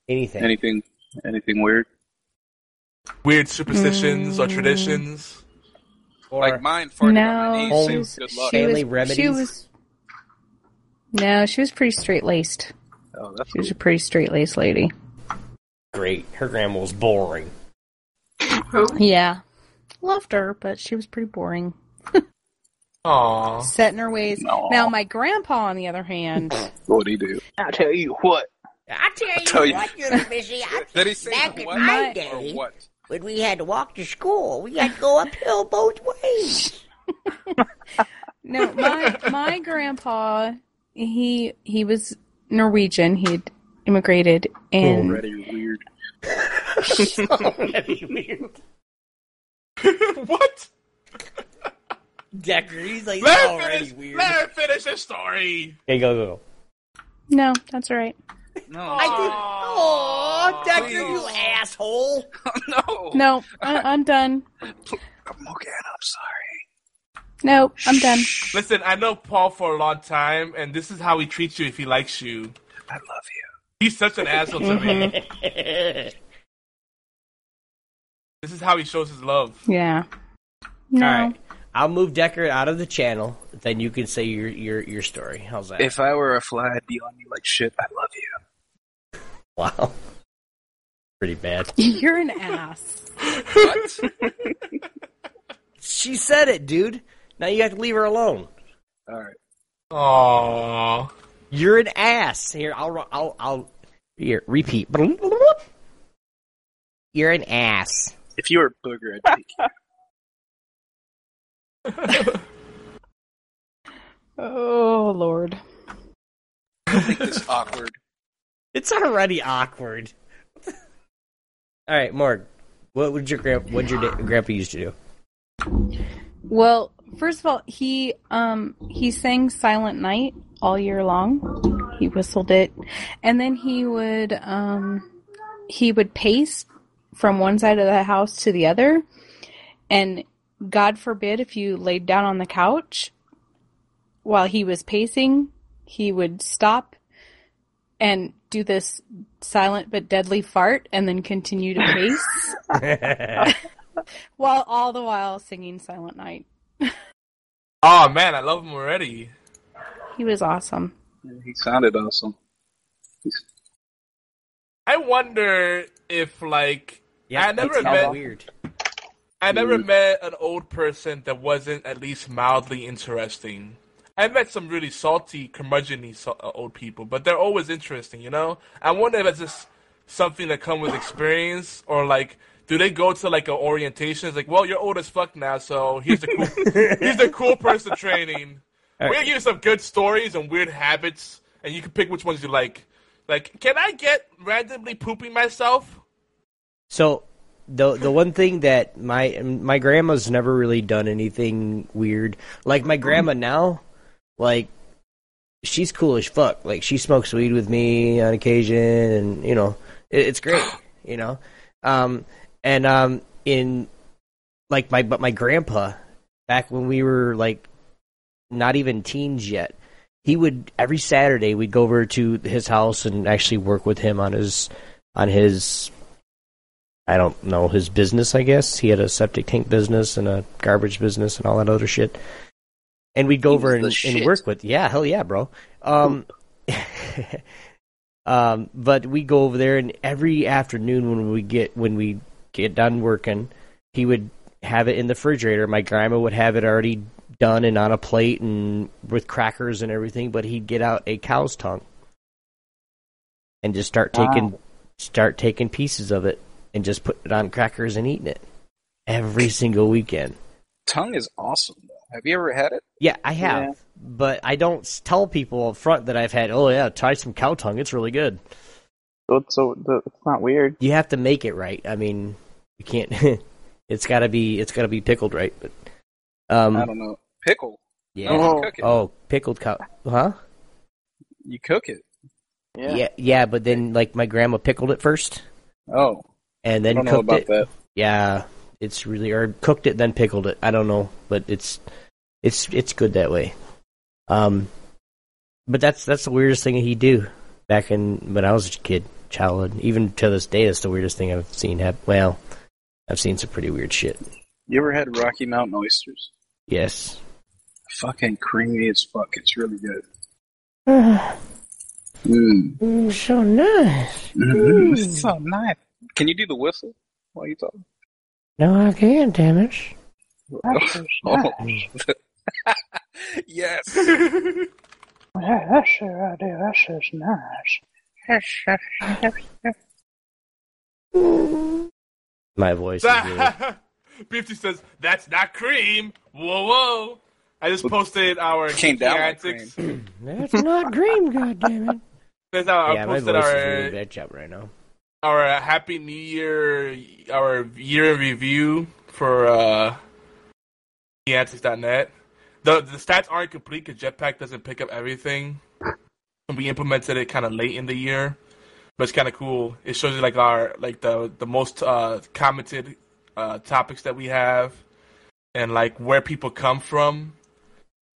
anything. Anything? Anything weird? weird superstitions or Mm. traditions. Or like mine farting on no, my knees. She was, good luck. she Family was, remedies? She was, no, she was pretty straight laced. Oh, that's She was a pretty straight laced lady. great. Her grandma was boring. Yeah, loved her, but she was pretty boring. Aw. Set in her ways. Aw. Now, my grandpa, on the other hand, What'd he do? I'll tell you what. I tell you tell you. what, you busy. I, Did he say Back in what my or what? When we had to walk to school, we had to go uphill both ways. no, my my grandpa, he he was Norwegian. He'd immigrated, and Already weird. what? Dekard, he's like Let him already finish. weird. Let him finish his story. Okay, go go. go. no, that's all right. No. I did. Oh, Dekard, you Please. asshole! no. No, I, am done. I'm okay, Morgana, I'm sorry. No, I'm done. Listen, I know Paul for a long time, and this is how he treats you if he likes you. I love you. He's such an asshole to me. Mm-hmm. This is how he shows his love. Yeah. No. All right, I'll move Dekard out of the channel. Then you can say your your your story. How's that? If I were a fly, I'd be on you like shit. I love you. Wow, pretty bad. You're an ass. What? She said it, dude. Now you have to leave her alone. All right. Aww. You're an ass. Here, I'll I'll I'll here repeat. You're an ass. If you were a booger, I'd take you. Oh Lord. Make this awkward. It's already awkward. All right, Morg. What would your grand what your da- grandpa used to do? Well, first of all, he um he sang Silent Night all year long. He whistled it, and then he would um he would pace from one side of the house to the other, and God forbid if you laid down on the couch while he was pacing, he would stop and do this silent but deadly fart and then continue to pace while all the while singing Silent Night. Oh man, I love him already. He was awesome. Yeah, he sounded awesome. He's, I wonder if like yeah, I never met weird. I never Weird. met an old person that wasn't at least mildly interesting. I met some really salty, curmudgeon-y uh, old people, but they're always interesting, you know? I wonder if it's just something that comes with experience, or like, do they go to like an orientation? It's like, well, you're old as fuck now, so here's the cool, here's the cool person training. We're gonna give you some good stories and weird habits, and you can pick which ones you like. Like, can I get randomly pooping myself? So the the one thing that my my grandma's never really done anything weird. Like my grandma now, like she's cool as fuck. Like she smokes weed with me on occasion, and you know it, it's great. You know, um, and um, in like my but my grandpa back when we were like not even teens yet, he would every Saturday we'd go over to his house and actually work with him on his on his I don't know his business. I guess he had a septic tank business and a garbage business and all that other shit. And we'd go He over and, and work with yeah hell yeah bro. Um, um, but we go over there and every afternoon when we get when we get done working, he would have it in the refrigerator. My grandma would have it already done and on a plate and with crackers and everything, but he'd get out a cow's tongue and just start taking start taking pieces of it and just put it on crackers and eating it every single weekend. Tongue is awesome. Have you ever had it? Yeah, I have, Yeah. but I don't tell people up front that I've had. Oh yeah, try some cow tongue; it's really good. So it's, so the, it's not weird. You have to make it right. I mean, you can't. it's got to be. It's got to be pickled right. But um, I don't know. Pickle. yeah. Oh, Oh. cook it. Oh, pickled cow. Huh? You cook it. Yeah. Yeah, yeah, but then like my grandma pickled it first Oh, and then cooked it. that. Yeah, it's really or cooked it then pickled it. I don't know, but it's it's it's good that way. Um, but that's that's the weirdest thing he do back in when I was a kid, childhood. Even to this day, that's the weirdest thing I've seen happen. Well, I've seen some pretty weird shit. You ever had Rocky Mountain oysters? Yes. Fucking creamy as fuck. It's really good. Mm. Mm, so nice. Mm. It's so nice. Can you do the whistle while you talk? No, I can't. Damn it. Oh. yes. Yeah, that's sure I do. That's just nice. My voice is really. Beefy says, that's not cream. Whoa, whoa. I just posted our Came down antics. That's not cream, goddammit. That's how I Yeah, my posted voice our, is really bad up right now. our uh, Happy New Year, our year in review for uh, antics.net. The, the stats aren't complete because Jetpack doesn't pick up everything. We implemented it kind of late in the year. But it's kind of cool. It shows you like our like the the most uh, commented uh, topics that we have, and like where people come from.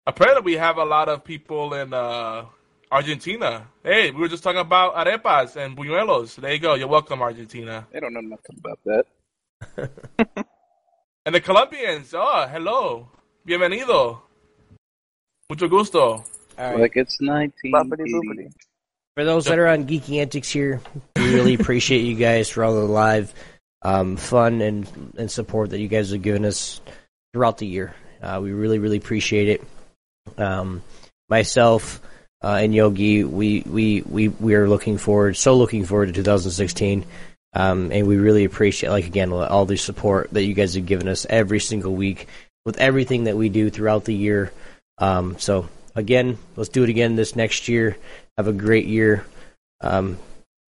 Apparently, we have a lot of people in uh, Argentina. Hey, we were just talking about arepas and buñuelos. There you go. You're welcome, Argentina. They don't know nothing about that. And the Colombians. Oh, hello, bienvenido. Mucho gusto. All right. Like it's 19. For those that are on Geeky Antics here, we really appreciate you guys for all the live um, fun and, and support that you guys have given us throughout the year. Uh, we really, really appreciate it. Um, myself uh, and Yogi, we, we, we, we are looking forward, so looking forward to 2016. Um, and we really appreciate, like again, all the support that you guys have given us every single week with everything that we do throughout the year. Um, so again, let's do it again this next year. Have a great year. Um,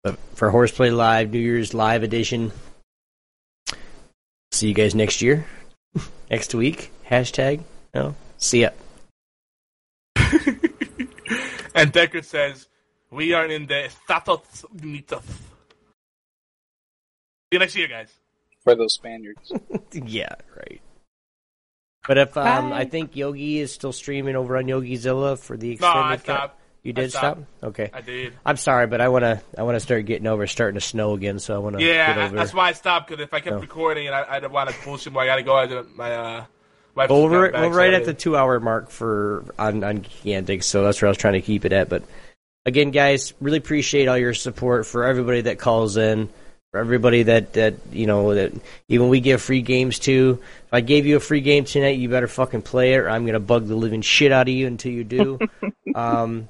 but for Horseplay Live, New Year's Live edition, see you guys next year, next week. Hashtag. No, see ya. And Dekard says, we are in the Estados Unidos. See you next year, guys. For those Spaniards. yeah, right. But if um, I think Yogi is still streaming over on YogiZilla for the No, extended I stopped. You I did stopped. stop? Okay. I did. I'm sorry, but I wanna I wanna start getting over. It's starting to snow again, so I wanna get Yeah, I- that's why I stopped, because if I kept Oh. recording and I, I didn't want to bullshit more, I got to go. I did, my uh, wife over just got back, we're right so at the two hour mark for on on Geekantics, so that's where I was trying to keep it at. But again, guys, really appreciate all your support for everybody that calls in, for everybody that that you know that even we give free games to. If I gave you a free game tonight, you better fucking play it, or I'm gonna bug the living shit out of you until you do. um,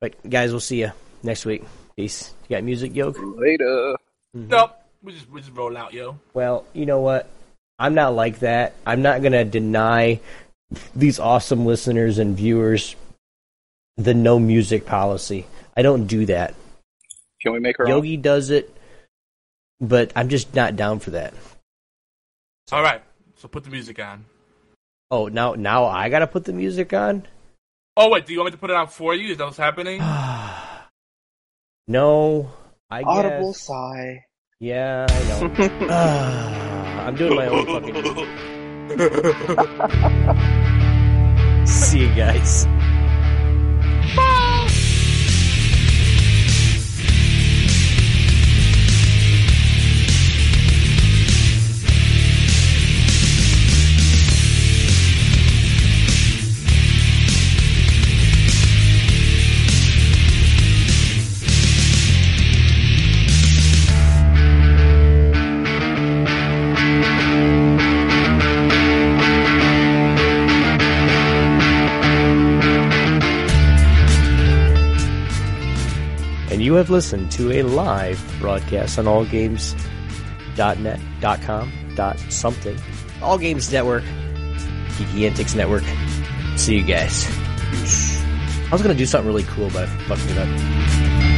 but guys, we'll see you next week. Peace. You got music, Yoke? Later. Nope. We just, we just roll out, yo. Well, you know what? I'm not like that. I'm not going to deny these awesome listeners and viewers the no music policy. I don't do that. Can we make our own? Yogi does it, but I'm just not down for that. All right. So put the music on. Oh, now now I got to put the music on? Oh, wait. Do you want me to put it on for you? Is that what's happening? no, I Audible guess. sigh. Yeah, I know. I'm doing my own fucking. See you guys. and you have listened to a live broadcast on allgames.net, dot something. All Games Network, Geeky Antics Network. See you guys. I was gonna do something really cool, but I fucked it up.